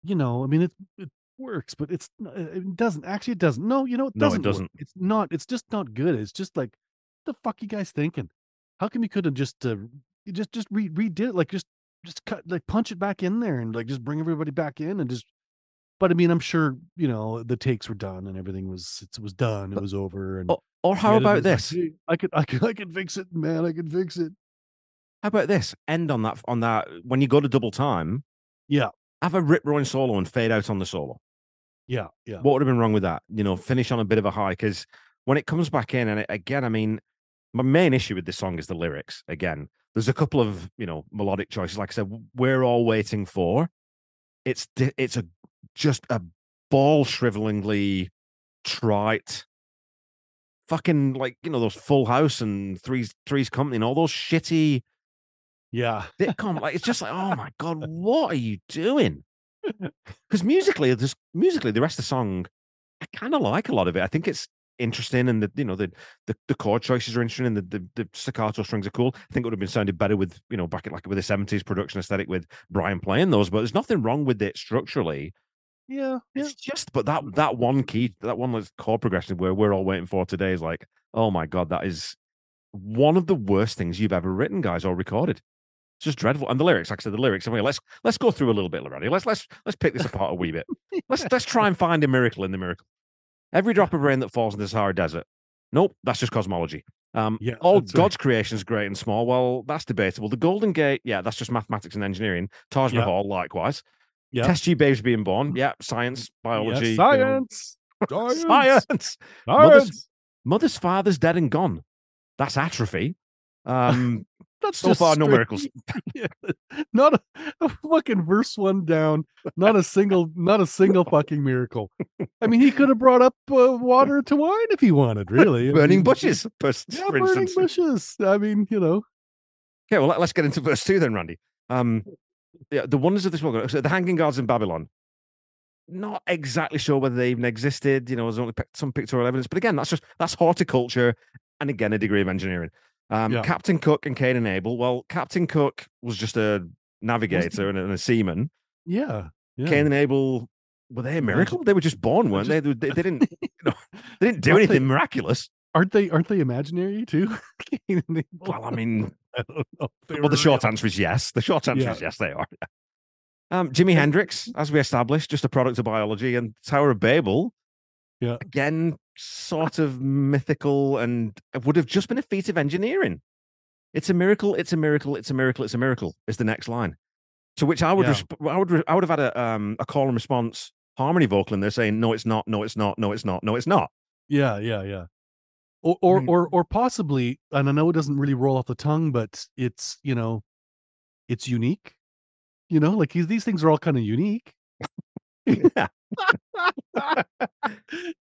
you know i mean it it works but it's it doesn't actually it doesn't no you know it No, it doesn't work. doesn't. it's not it's just not good it's just like the fuck you guys thinking how come you could have just uh, just just re- redid it like just just cut like punch it back in there and like just bring everybody back in and just but i mean i'm sure you know the takes were done and everything was it was done it was over and or, or how about this? like, "Hey, I could, I could, I could fix it, man. I could fix it. How about this? End on that on that when you go to double time, Yeah, have a rip roaring solo and fade out on the solo. yeah, yeah. What would have been wrong with that? You know, finish on a bit of a high because when it comes back in, and it, again, I mean, my main issue with this song is the lyrics. Again, there's a couple of you know melodic choices. Like I said, we're all waiting for. It's it's a just a ball shrivelingly trite, fucking like you know those Full House and Three's Three's Company and all those shitty Yeah, sitcom. Like it's just like, oh my god, what are you doing? Because musically, this musically, the rest of the song, I kind of like a lot of it. I think it's interesting, and the you know the the, the chord choices are interesting, and the, the the staccato strings are cool. I think it would have been sounded better with you know back at like with the seventies production aesthetic with Brian playing those. But there's nothing wrong with it structurally. yeah, yeah. It's just, but that that one key, that one like, chord progression where we're all waiting for today is like, oh my god, that is one of the worst things you've ever written, guys, or recorded. It's just dreadful. And the lyrics, like I said, the lyrics. Mean, let's let's go through a little bit, Lorraine. Let's let's let's pick this apart a wee bit. Let's let's try and find a miracle in the miracle. Every drop of rain that falls in the Sahara Desert. Nope, that's just cosmology. Um, Yeah, all that's right. God's creation is great and small. Well, that's debatable. The Golden Gate, yeah, that's just mathematics and engineering. Taj Yeah. Mahal, likewise. Yeah. Test tube babes being born. Yeah, science, biology, you know, science, science, science. Mother's, mother's father's dead and gone. That's atrophy. Um, That's so far, no miracles. Yeah. Not a, a fucking verse one down. Not a single, not a single fucking miracle. I mean, he could have brought up uh, water to wine if he wanted. Really, I burning mean, bushes, for, Yeah, burning instance. bushes. I mean, you know. Okay, well, let, us get into verse two then, Randy. Um, yeah, the wonders of this world. So the hanging gods in Babylon. Not exactly sure whether they even existed. You know, there's only some pictorial evidence, but again, that's just that's horticulture, and again, a degree of engineering. Um, Yeah. Captain Cook and Cain and Abel. Well, Captain Cook was just a navigator and a, and a seaman. Yeah. yeah. Cain and Abel were they a miracle? They were just born, weren't they? They, they didn't, you know, they didn't do Aren't they- anything miraculous. aren't they? Aren't they imaginary too? Cain and Abel? Well, I mean, I well, the short real. answer is yes. The short answer Yeah. is yes, they are. Um, Jimi Hendrix, as we established, just a product of biology, and Tower of Babel, Yeah. again, sort of mythical, and it would have just been a feat of engineering. It's a miracle. It's a miracle. It's a miracle. It's a miracle. Is the next line. To which I would, Yeah. resp- I would, I would have had a um a call and response harmony vocal in there saying, "No, it's not. No, it's not. No, it's not. No, it's not." Yeah, yeah, yeah. Or or mean- or or possibly, and I know it doesn't really roll off the tongue, but it's you know, it's unique. You know, like these things are all kind of unique. Yeah.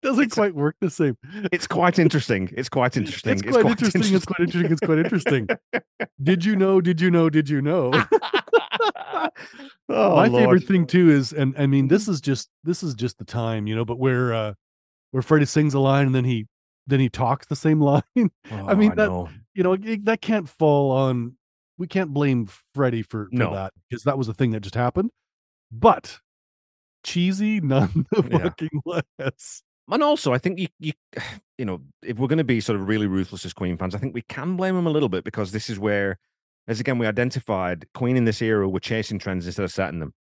Doesn't quite work the same. It's quite interesting. It's quite interesting. It's quite, interesting. It's quite interesting. It's quite interesting. did you know? Did you know? Did you know? oh, My Lord. favorite thing too is, and I mean, this is just this is just the time, you know, but where uh where Freddie sings a line and then he then he talks the same line. I mean Oh, that know. you know it- that can't fall on we can't blame Freddie for, for No. that because that was a thing that just happened. But cheesy, none the Yeah. fucking less. And also, I think you you you know, if we're going to be sort of really ruthless as Queen fans, I think we can blame them a little bit because this is where, as again we identified, Queen in this era were chasing trends instead of setting them.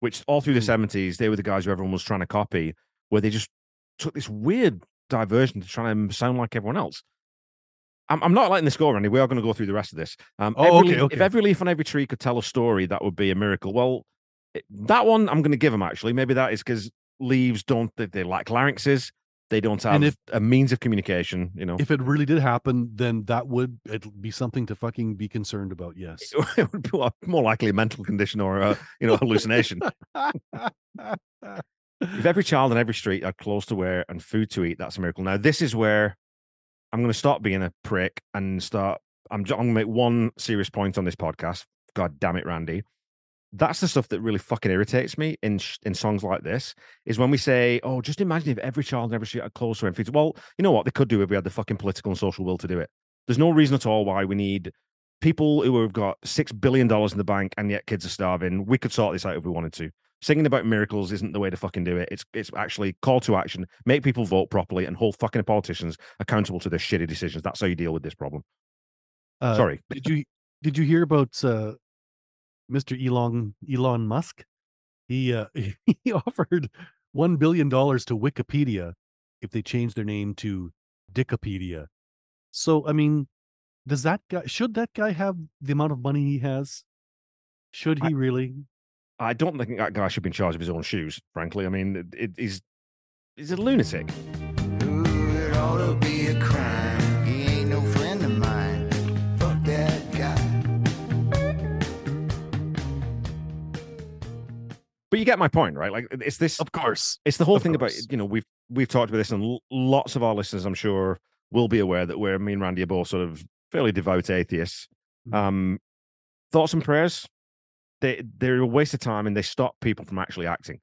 Which all through the Mm. seventies, they were the guys who everyone was trying to copy, where they just took this weird diversion to try and sound like everyone else. I'm, I'm not letting this go, Randy. We are going to go through the rest of this. Um, Oh, every okay, okay. If every leaf on every tree could tell a story, that would be a miracle. Well, Eh, that one I'm going to give them actually. Maybe that is because leaves don't they, they lack larynxes. They don't have if- a means of communication. You know, If it really did happen, then that would it be something to fucking be concerned about. Yes. it would be more- likely a mental condition or a you know hallucination. if every child on every street had clothes to wear and food to eat, that's a miracle. Now, this is where I'm going to stop being a prick and start. I'm, I'm going to make one serious point on this podcast. God damn it, Randy. That's the stuff that really fucking irritates me in in songs like this. Is when we say, "Oh, just imagine if every child in every street had clothes to wear and food." to-" Well, you know what they could do if we had the fucking political and social will to do it. There's no reason at all why we need people who have got six billion dollars in the bank and yet kids are starving. We could sort this out if we wanted to. Singing about miracles isn't the way to fucking do it. It's it's actually call to action, make people vote properly, and hold fucking politicians accountable to their shitty decisions. That's how you deal with this problem. Uh, Sorry. Did you did you hear about uh, Mr. Elon Elon Musk? He uh, he offered one billion dollars to Wikipedia if they change their name to Dickopedia. So I mean, does that guy should that guy have the amount of money he has? Should he really? I don't think that guy should be in charge of his own shoes. Frankly, I mean, it, he's he's a lunatic. But you get my point, right? Like it's this. Of course, it's the whole Of thing about you know we've we've talked about this, and l- lots of our listeners, I'm sure, will be aware that we're me and Randy are both sort of fairly devout atheists. Mm. Um, thoughts and prayers, they they're a waste of time, and they stop people from actually acting.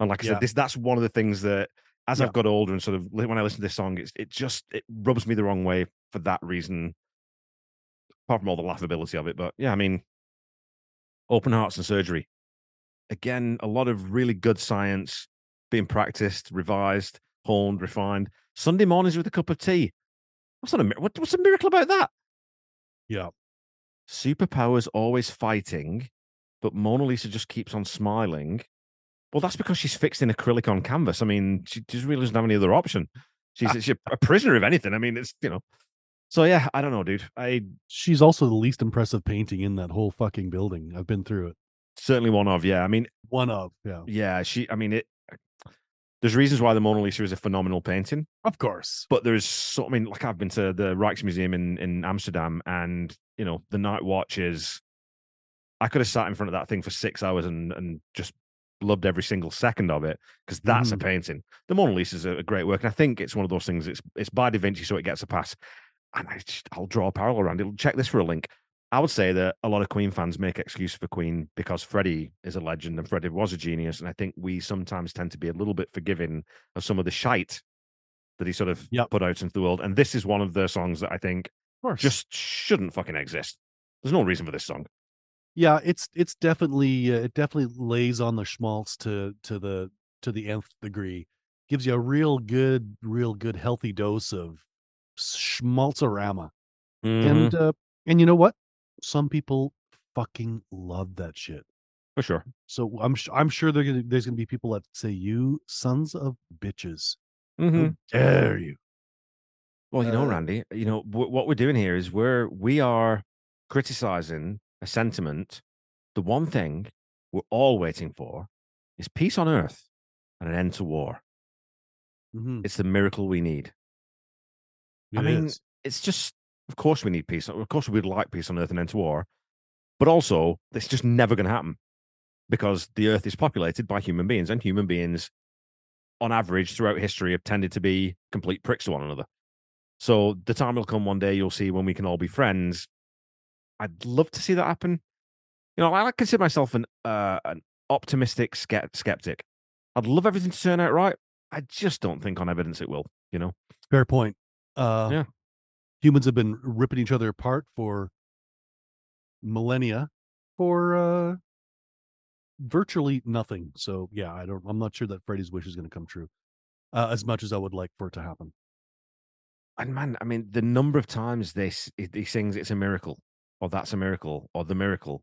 And like I Yeah. said, this that's one of the things that as Yeah. I've got older and sort of when I listen to this song, it's it just it rubs me the wrong way for that reason. Apart from all the laughability of it, but yeah, I mean, open hearts and surgery. Again, a lot of really good science being practiced, revised, honed, refined. Sunday mornings with a cup of tea. What's not a what, what's a miracle about that? Yeah. Superpowers always fighting, but Mona Lisa just keeps on smiling. Well, that's because she's fixed in acrylic on canvas. I mean, she just really doesn't have any other option. She's, she's a prisoner of anything. I mean, it's you know. So yeah, I don't know, dude. I She's also the least impressive painting in that whole fucking building. I've been through it. Certainly one of yeah. I mean, One of yeah. yeah. She. I mean, it. There's reasons why the Mona Lisa is a phenomenal painting. Of course. but there's so I mean, like I've been to the Rijksmuseum in in Amsterdam, and you know the night watch is. I could have sat in front of that thing for six hours and and just loved every single second of it because that's Mhm. a painting. The Mona Lisa is a, a great work, and I think it's one of those things. It's it's by Da Vinci, so it gets a pass. And I just, I'll draw a parallel around it. Check this for a link. I would say that a lot of Queen fans make excuse for Queen because Freddie is a legend and Freddie was a genius, and I think we sometimes tend to be a little bit forgiving of some of the shite that he sort of Yep. put out into the world. And this is one of the songs that I think just shouldn't fucking exist. There's no reason for this song. yeah it's it's definitely uh, it definitely lays on the schmaltz to to the to the nth degree gives you a real good real good healthy dose of schmaltzorama Mm-hmm. and uh and you know what some people fucking love that shit for sure. so i'm sh- i'm sure gonna, there's gonna be people that say you sons of bitches Mhm. how dare you Well, you know, Uh, Randy, you know w- what we're doing here is we're we are criticizing a sentiment. The one thing we're all waiting for is peace on earth and an end to war. Mhm. It's the miracle we need. I mean, is. it's just, of course, we need peace. Of course, we'd like peace on earth and end to war. But also, it's just never going to happen because the earth is populated by human beings, and human beings, on average, throughout history, have tended to be complete pricks to one another. So the time will come one day you'll see when we can all be friends. I'd love to see that happen. You know, I consider myself an uh, an optimistic skeptic. I'd love everything to turn out right. I just don't think on evidence it will. You know. fair point uh Yeah. Humans have been ripping each other apart for millennia for uh virtually nothing so yeah i don't i'm not sure that freddy's wish is going to come true uh, as much as i would like for it to happen And man, I mean, the number of times this he sings "It's a miracle" or "That's a miracle" or "The miracle,"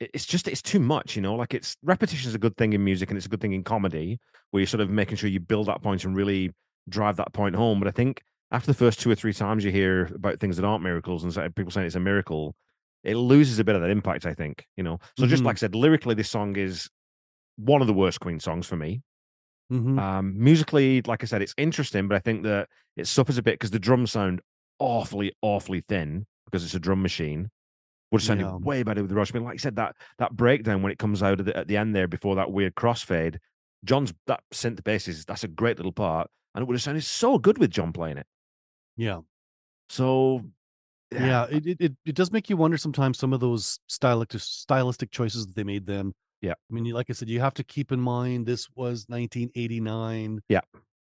it's just it's too much, you know. Like it's repetition is a good thing in music and it's a good thing in comedy, where you're sort of making sure you build that point and really drive that point home. But I think after the first two or three times you hear about things that aren't miracles and people saying it's a miracle, it loses a bit of that impact. I think you know. So just Mhm. like I said, lyrically, this song is one of the worst Queen songs for me. Mhm. Um, musically, like I said, it's interesting, but I think that it suffers a bit because the drums sound awfully, awfully thin because it's a drum machine. Would have sounded Yeah. way better with the Rush. I mean, like I said, that that breakdown when it comes out the, at the end there before that weird crossfade, John's that synth bass is that's a great little part, and it would have sounded so good with John playing it. Yeah. So Yeah, it, it it it does make you wonder sometimes some of those stylistic stylistic choices that they made then. Yeah. I mean, like I said, you have to keep in mind this was 1989. Yeah.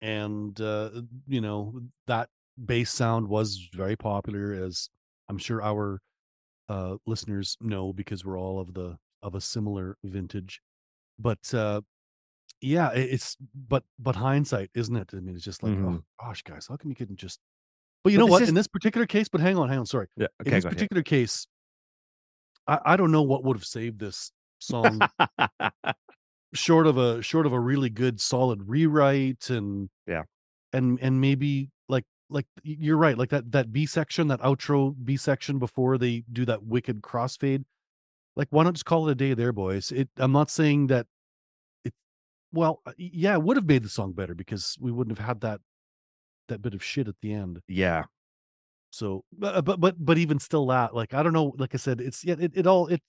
And uh, you know, that bass sound was very popular as I'm sure our uh listeners know because we're all of the of a similar vintage. But uh yeah, it's but but hindsight, isn't it? I mean, it's just like, Mhm. oh gosh, guys, how come you couldn't just but you But know this what? is- In this particular case, but hang on, hang on, sorry. Yeah, In this go ahead. particular case, I, I don't know what would have saved this song short of a short of a really good solid rewrite and Yeah. and and maybe like like you're right like that that b section that outro b section before they do that wicked crossfade like why not just call it a day there boys it i'm not saying that it well uh, yeah it would have made the song better because we wouldn't have had that that bit of shit at the end yeah, so but uh, but but, but even still that like i don't know like i said it's yeah it, it all it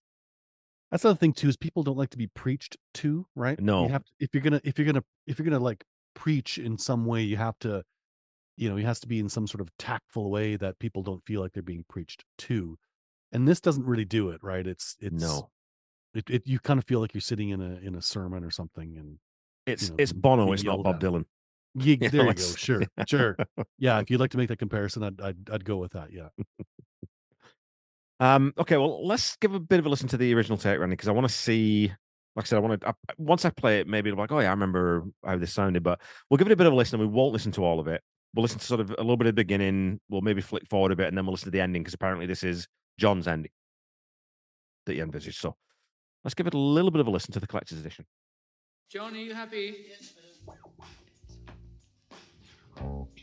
that's another thing too is people don't like to be preached to right No. you have to, if you're gonna if you're gonna if you're gonna like preach in some way you have to you know it has to be in some sort of tactful way that people don't feel like they're being preached to and this doesn't really do it right it's it's no, it, it you kind of feel like you're sitting in a in a sermon or something and it's know, it's Bono, it's not Bob. Dylan. Ye- You there know, you go it's- sure sure yeah if you'd like to make that comparison i'd i'd, I'd go with that yeah Um, okay, well, let's give a bit of a listen to the original take, Randy, because I want to see. Like I said, I want to. Once I play it, maybe it'll be like, oh yeah, I remember how this sounded. But we'll give it a bit of a listen. and We won't listen to all of it. We'll listen to sort of a little bit of the beginning. We'll maybe flick forward a bit, and then we'll listen to the ending because apparently this is John's ending that he envisaged. So let's give it a little bit of a listen to the collector's edition. John, are you happy?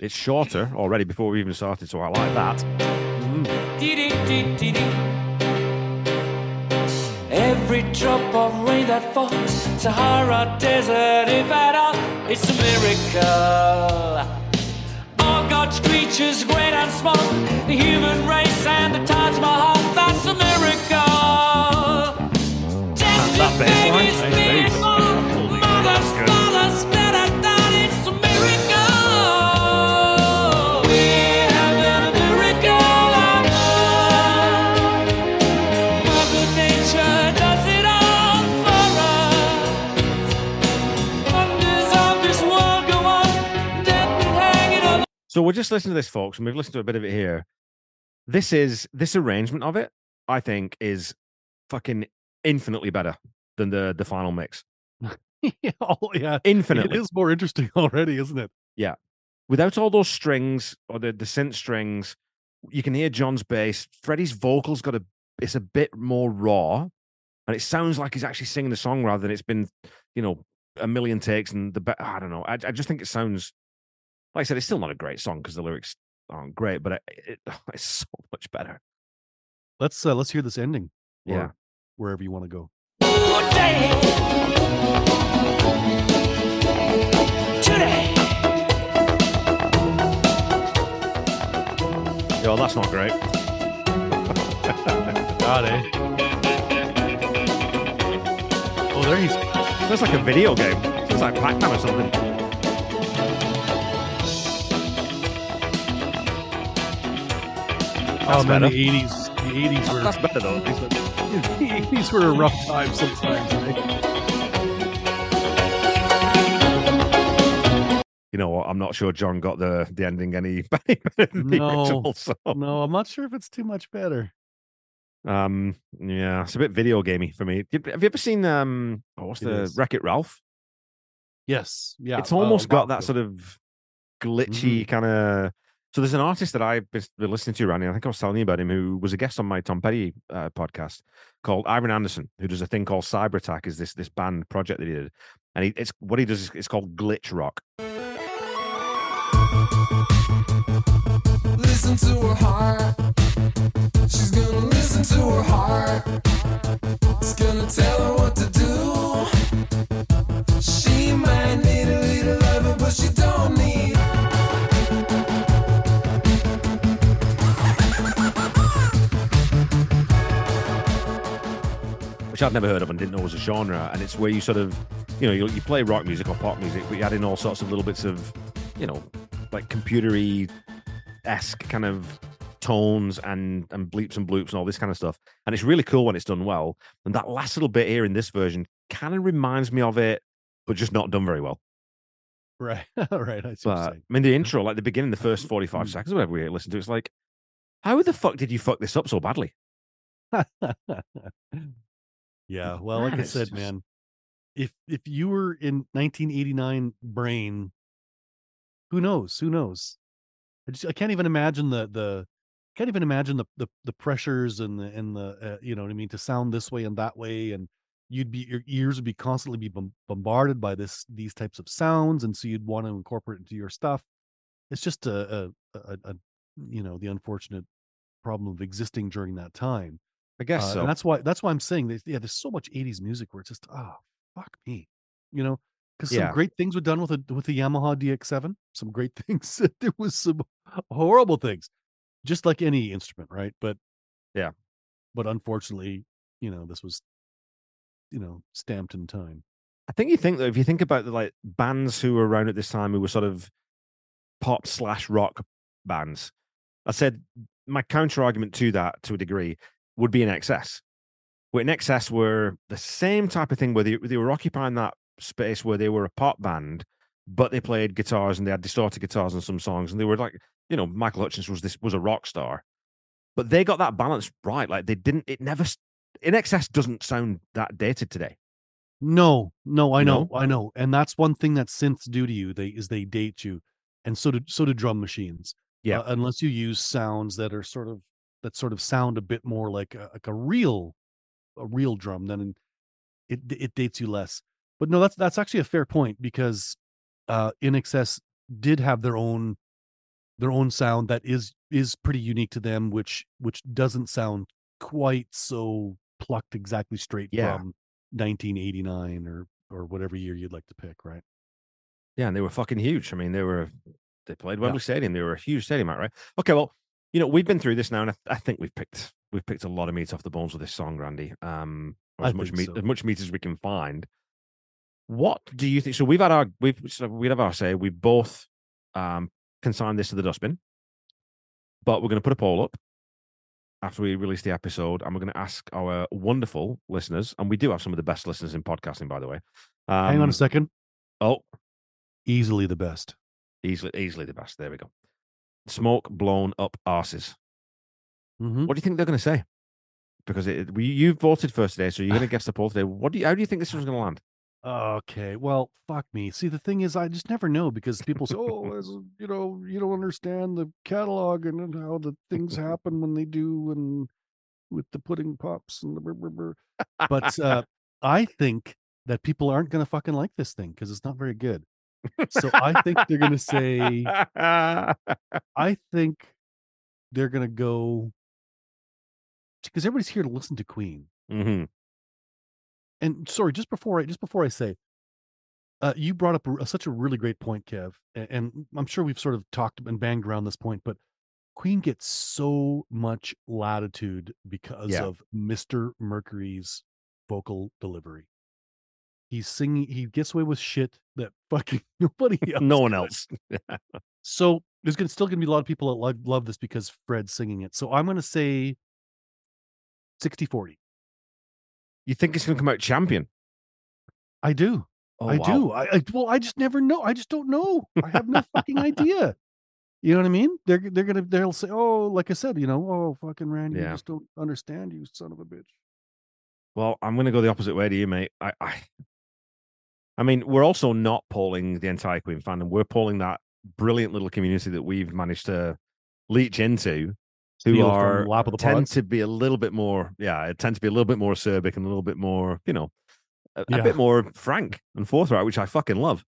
It's shorter already before we even started, so I like that. Mm. Every drop of rain that falls, Sahara Desert, if at all, it's a miracle. All God's creatures, great and small, the human race and the Taj Mahal, that's a miracle. That bass we're just listening to this, folks, and we've listened to a bit of it here. This is this arrangement of it, I think, is fucking infinitely better than the the final mix. yeah, oh, yeah Infinitely. it is more interesting already isn't it Yeah. Without all those strings or the, the synth strings, you can hear John's bass. Freddie's vocals got a it's a bit more raw. And it sounds like he's actually singing the song rather than it's been, you know, a million takes and the be- I don't know. I, I just think it sounds like I said, it's still not a great song because the lyrics aren't great, but it, it, it's so much better. let's uh let's hear this ending Yeah. wherever you want to go Today. Yeah, well, that's not great. got it oh there he's Sounds like a video game. Sounds like Pac-Man or something. Oh man better. the 80s the 80s were That's better though. the 80s were a rough time sometimes right? You know what? I'm not sure John got the the ending any better than the No. original. So no i'm not sure if it's too much better Um, yeah, it's a bit video gamey for me. Have you ever seen um, oh, what's It the. Wreck It Ralph? yes yeah it's uh, almost got that sort of glitchy kind of. So there's an artist that I've been listening to, Randy. I think I was telling you about him, who was a guest on my Tom Petty uh, podcast called Iron Anderson, who does a thing called Cyber Attack. Is this this band project that he did, and he, it's what he does. Is, it's called glitch rock. Listen to her heart. She's gonna listen to her heart. It's gonna tell her what to do. She might need a little loving, but she don't need. Which I'd never heard of and didn't know was a genre. And it's where you sort of, you know, you, you play rock music or pop music, but you add in all sorts of little bits of, you know, like computery esque kind of tones and and bleeps and bloops and all this kind of stuff. And it's really cool when it's done well. And that last little bit here in this version kind of reminds me of it, but just not done very well. Right. right. I see what you're But. I mean, the intro, like the beginning, the first 45 hmm. seconds, whatever we listen to, it's like, how the fuck did you fuck this up so badly? yeah. Well, like I said, just- man, if if you were in 1989 brain, who knows? Who knows? I just I can't even imagine the the can't even imagine the the, the pressures and the and the uh, you know what I mean to sound this way and that way and you'd be your ears would be constantly be bom- bombarded by this these types of sounds and so you'd want to incorporate it into your stuff. It's just a a, a, a you know the unfortunate problem of existing during that time. I guess Uh, so. And that's why that's why I'm saying that yeah, there's so much 80s music where it's just oh fuck me. You know, because some Yeah. great things were done with a with the Yamaha DX7. Some great things. there was some horrible things. Just like any instrument, right? But Yeah. But unfortunately, you know, this was you know, stamped in time. I think you think that if you think about the like bands who were around at this time who were sort of pop slash rock bands, I said my counter argument to that to a degree would be INXS. Where INXS were the same type of thing where they, they were occupying that space where they were a pop band, but they played guitars and they had distorted guitars on some songs, and they were like, you know, Michael Hutchence was this was a rock star, but they got that balance right. Like they didn't, it never. INXS doesn't sound that dated today. No, no, I know, No? I know. And that's one thing that synths do to you. They is they date you. And so do so do drum machines. Yeah. Uh, unless you use sounds that are sort of that sort of sound a bit more like a, like a real a real drum then it it dates you less. But no, that's that's actually a fair point because uh INXS did have their own their own sound that is is pretty unique to them which which doesn't sound quite so plucked exactly straight Yeah. from 1989 or or whatever year you'd like to pick, right? Yeah, and they were fucking huge. I mean, they were they played Yeah. Wembley Stadium. They were a huge stadium, right? Okay, well, you know, we've been through this now, and I, I think we've picked we've picked a lot of meat off the bones with this song, Randy. Um, as much meat so. as much meat as we can find. What do you think? So we've had our we've so we have our say. We both um consigned this to the dustbin, but we're going to put a poll up after we release the episode, and we're going to ask our wonderful listeners, and we do have some of the best listeners in podcasting, by the way. Um, Hang on a second. Oh, Easily the best. easily easily the best. There we go. Smoke blown up arses. Mhm. What do you think they're going to say? Because it, we, you voted first today, so you're going to guess the poll today. What do you? How do you think this one's going to land? Okay. Well, fuck me. See, the thing is, I just never know because people say, "Oh, as you know, you don't understand the catalog and then how the things happen when they do, and with the pudding pops and the." brr, brr, brr." But uh, I think that people aren't going to fucking like this thing because it's not very good. So I think they're going to say, I think they're going to go because everybody's here to listen to Queen. hmm and sorry, just before I just before I say, uh, you brought up a, such a really great point, Kev, a- and, I'm sure we've sort of talked and banged around this point, but Queen gets so much latitude because Yeah. of Mister Mercury's vocal delivery. He's singing. He gets away with shit that fucking nobody else. no one else. So there's gonna still gonna be a lot of people that love, love this because Fred's singing it. So I'm gonna say 60-40. you think it's going to come out champion? I do. Oh, I wow. do. I, I well, I just never know. I just don't know. I have no fucking idea. You know what I mean? They're they're gonna they'll say, oh, like I said, you know, oh, fucking Randy, you just don't understand, you son of a bitch. Well, I'm going to go the opposite way to you, mate. I, I, I mean, we're also not polling the entire Queen fandom. We're polling that brilliant little community that we've managed to leech into, who Steal are lap of the tend to be a little bit more, yeah, tend to be a little bit more acerbic and a little bit more, you know, a, a bit more frank and forthright, which I fucking love.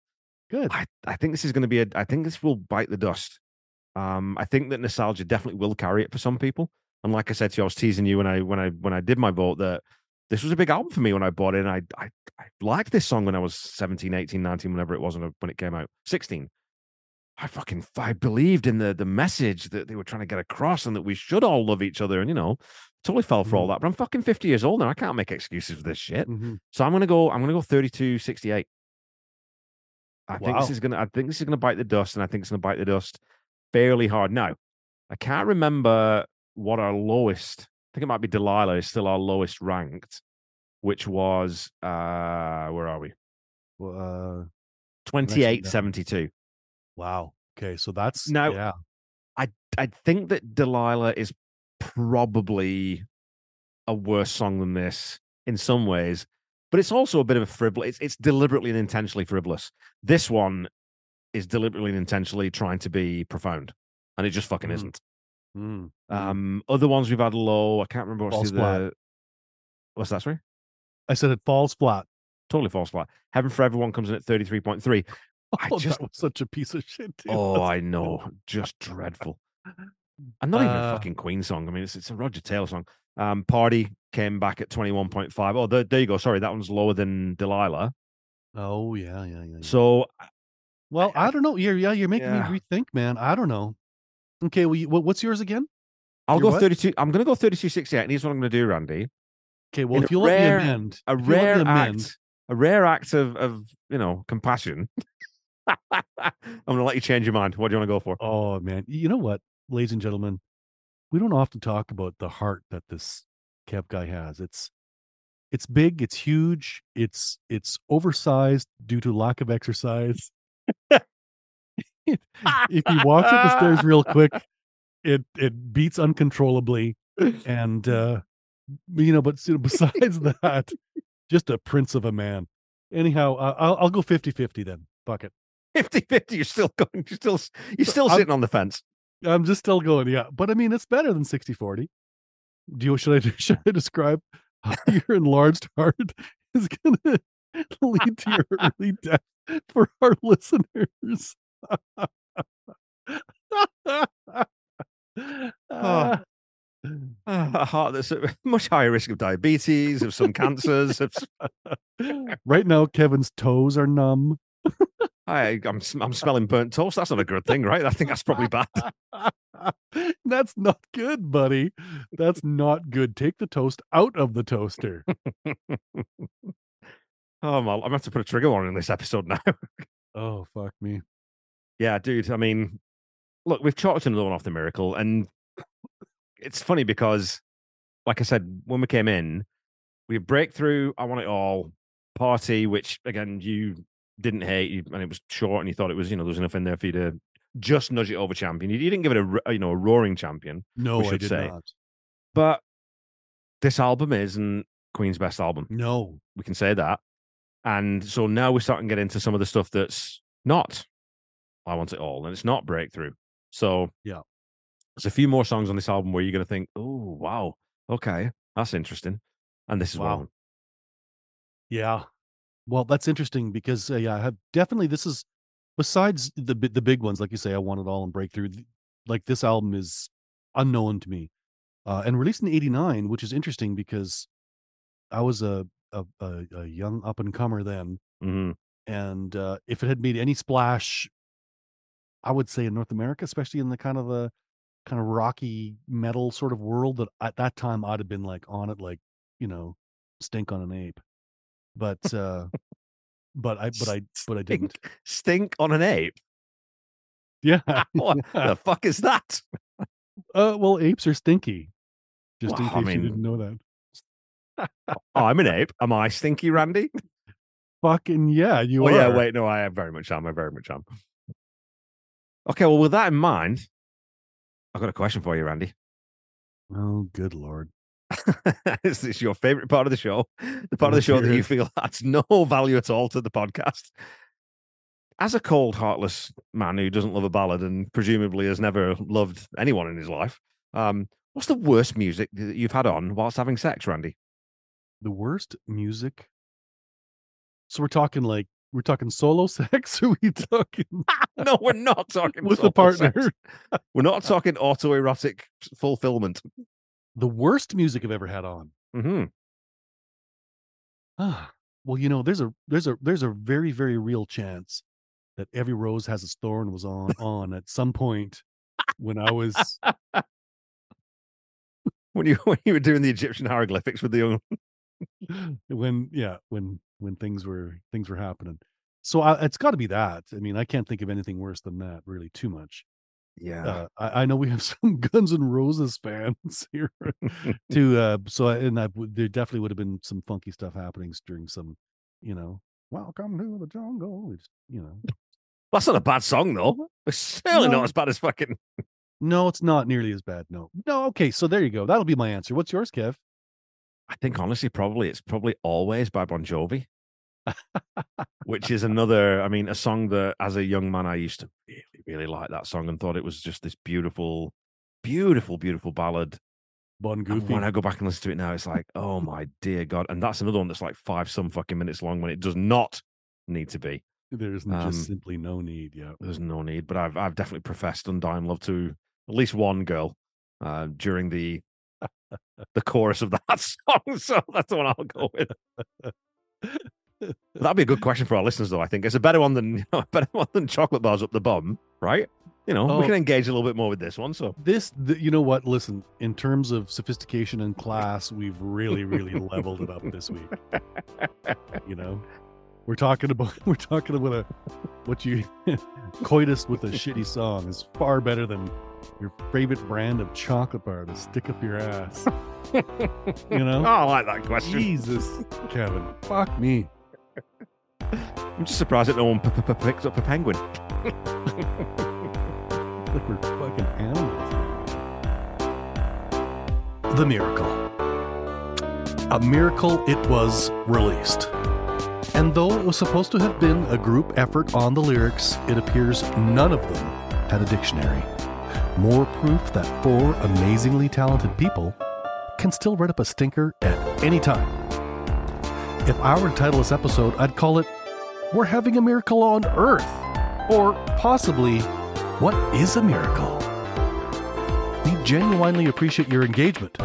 Good. I, I think this is going to be a. I think this will bite the dust. Um, I think that nostalgia definitely will carry it for some people. And like I said to you, I was teasing you when I when I when I did my vote that this was a big album for me when I bought it. And I I, I liked this song when I was 17, 18, 19, whenever it was when it came out. 16. I fucking I believed in the the message that they were trying to get across and that we should all love each other. And you know, totally fell for all that. But I'm fucking 50 years old now. I can't make excuses for this shit. Mhm. So I'm gonna go, I'm gonna go 32, 68. I think this is gonna I think this is gonna bite the dust, and I think it's gonna bite the dust fairly hard. Now, I can't remember what our lowest, think it might be Delilah is still our lowest ranked, which was uh where are we? Well, uh, 28 down. 72. wow. Okay, so that's Now- yeah. I I think that Delilah is probably a worse song than this in some ways, but it's also a bit of a frivolous. It's, it's deliberately and intentionally frivolous. This one is deliberately and intentionally trying to be profound, and it just fucking Mm. isn't. Mm. Um, other ones we've had low. I can't remember what's Falls the other. What's that? Sorry, I said it falls flat. totally false flat. Heaven for Everyone comes in at thirty three point three. I Oh, just that was such a piece of shit. Too. Oh, I know. Just dreadful. And not even a Uh, fucking Queen song. I mean, it's, it's a Roger Taylor song. Um, Party came back at 21.5. Oh, there, there you go. Sorry, that one's lower than Delilah. Oh yeah, yeah, yeah. yeah. So well, I, don't know. You're yeah, you're making Yeah. me rethink, man. I don't know. Okay, well, you, what, what's yours again? I'll Your go what? 32. I'm going to go 32 68. And here's what I'm going to do, Randy. Okay, well, In if you rare- let me amend, A if you let me rare amend- act, a rare act of, of you know, compassion. I'm going to let you change your mind. What do you want to go for? Oh man, you know what, ladies and gentlemen, we don't often talk about the heart that this Kev guy has. It's it's big, it's huge, it's it's oversized due to lack of exercise. if he walks up the stairs real quick, it it beats uncontrollably, and uh you know, but besides that, just a prince of a man. Anyhow, uh, I'll I'll go 50-50 then. Fuck it. 50 50. You're still going. You're still, you're still I'm- sitting on the fence. I'm just still going, yeah. But I mean, it's better than 60 40. Do you should I should I describe how your enlarged heart is gonna lead to your early death for our listeners? Oh. Ah. Ah, a heart that's at much higher risk of diabetes, of some cancers. Of, right now, Kevin's toes are numb. I, I'm I'm smelling burnt toast. That's not a good thing, right? I think that's probably bad. That's not good, buddy. That's not good. Take the toast out of the toaster. Oh, my, I'm gonna have to put a trigger warning in this episode now. Oh, fuck me. Yeah, dude. I mean, look, we've chalked another one off the miracle, and it's funny because, like I said, when we came in, we had breakthrough. I want it all party, which again you didn't hate, and it was short, and you thought it was, you know, there was enough in there for you to just nudge it over champion. You, didn't give it a, you know, a roaring champion. No, I should did say. not. But this album isn't Queen's best album. No. We can say that. And so now we're starting to get into some of the stuff that's not I Want It All, and it's not Breakthrough. So Yeah. there's a few more songs on this album where you're going to think, oh, wow, okay, that's interesting. And this is one Wow. them. Yeah. Well, that's interesting because uh, yeah, I have definitely this is besides the the big ones like you say I want it all and breakthrough like this album is unknown to me. Uh and released in 89, which is interesting because I was a a, a, a young up and comer then Mhm. and uh if it had made any splash I would say in North America, especially in the kind of the kind of rocky metal sort of world that at that time I'd have been like on it like, you know, stink on an ape. But uh but I but I but I didn't. Stink, stink on an ape. Yeah. what yeah. the fuck is that? Uh well apes are stinky. Just in case I you didn't know that. Oh, I'm an ape. Am I stinky, Randy? Fucking yeah, you oh, are. yeah, wait, no, I am very much am. I very much am. Okay, well, with that in mind, I've got a question for you, Randy. Oh good lord. is this your favorite part of the show? The part of the show that you feel adds no value at all to the podcast. As a cold, heartless man who doesn't love a ballad and presumably has never loved anyone in his life, um, what's the worst music that you've had on whilst having sex, Randy? The worst music. So we're talking like we're talking solo sex or are we talking no, we're not talking with a partner? sex. We're not talking autoerotic fulfillment. The worst music I've ever had on. mm-hmm. Ah, well, you know, there's a there's a there's a very very real chance that every rose has its thorn was on on at some point when I was When you when you were doing the Egyptian hieroglyphics with the young when yeah when when things were things were happening. So I, it's got to be that. I mean, I can't think of anything worse than that. Really, too much. yeah. Uh, I, I know we have some Guns N' Roses fans here, too. Uh, so I- and would- there definitely would have been some funky stuff happening during some, you know, welcome to the jungle. It's, you know, That's not a bad song though. It's certainly No. not as bad as fucking. no, it's not nearly as bad. No, no. Okay, so there you go. That'll be my answer. What's yours, Kev? I think honestly, probably it's probably always by Bon Jovi, which is another. I mean, a song that as a young man I used to really, really like that song and thought it was just this beautiful, beautiful, beautiful ballad. Bon And Goofy. when I go back and listen to it now, it's like, oh my dear God. And that's another one that's like five some fucking minutes long when it does not need to be. There's Um, just simply no need. Yeah. There's no need. But I've I've definitely professed undying love to at least one girl uh, during the the chorus of that song. So that's the one I'll go with. That'd be a good question for our listeners, though. I think it's a better one than you know, better one than chocolate bars up the bum, right? You know, Oh. we can engage a little bit more with this one. So This, th- you know what? Listen, in terms of sophistication and class, we've really, really leveled it up this week. You know, we're talking about we're talking about a what you coitus with a shitty song is far better than your favorite brand of chocolate bar to stick up your ass. You know, Oh, I like that question. Jesus, Kevin, fuck me. I'm just surprised that no one p- p- p- picked up a penguin. Like we're fucking animals. The Miracle. A miracle it was released. And though it was supposed to have been a group effort on the lyrics, it appears none of them had a dictionary. More proof that four amazingly talented people can still write up a stinker at any time. If I were to title this episode, I'd call it We're Having a Miracle on Earth. Or possibly, What is a Miracle? We genuinely appreciate your engagement.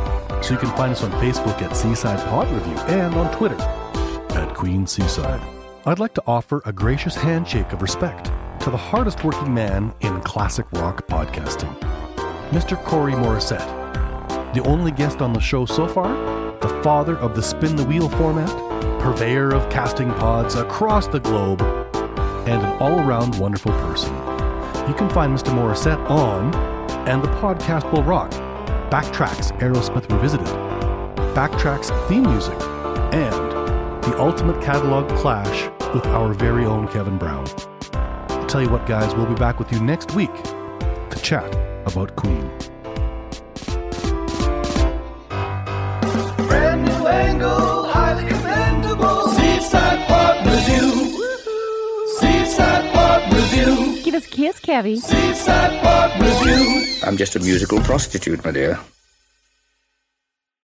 So you can find us on Facebook at Seaside Pod Review and on Twitter at Queen Seaside. I'd like to offer a gracious handshake of respect to the hardest working man in classic rock podcasting, Mr. Corey Morissette. The only guest on the show so far, the father of the spin the wheel format, purveyor of casting pods across the globe, and an all around wonderful person. You can find Mr. Morissette on And the Podcast Will Rock, Backtracks Aerosmith Revisited, Backtracks theme music, and the ultimate catalog clash with our very own Kevin Brown. I'll tell you what, guys, we'll be back with you next week to chat about Queen. Brand new angle, highly commendable. Seaside Pod Review. Seaside Pod Review. Give us a kiss, Kevy. Seaside Pod Review. I'm just a musical prostitute, my dear.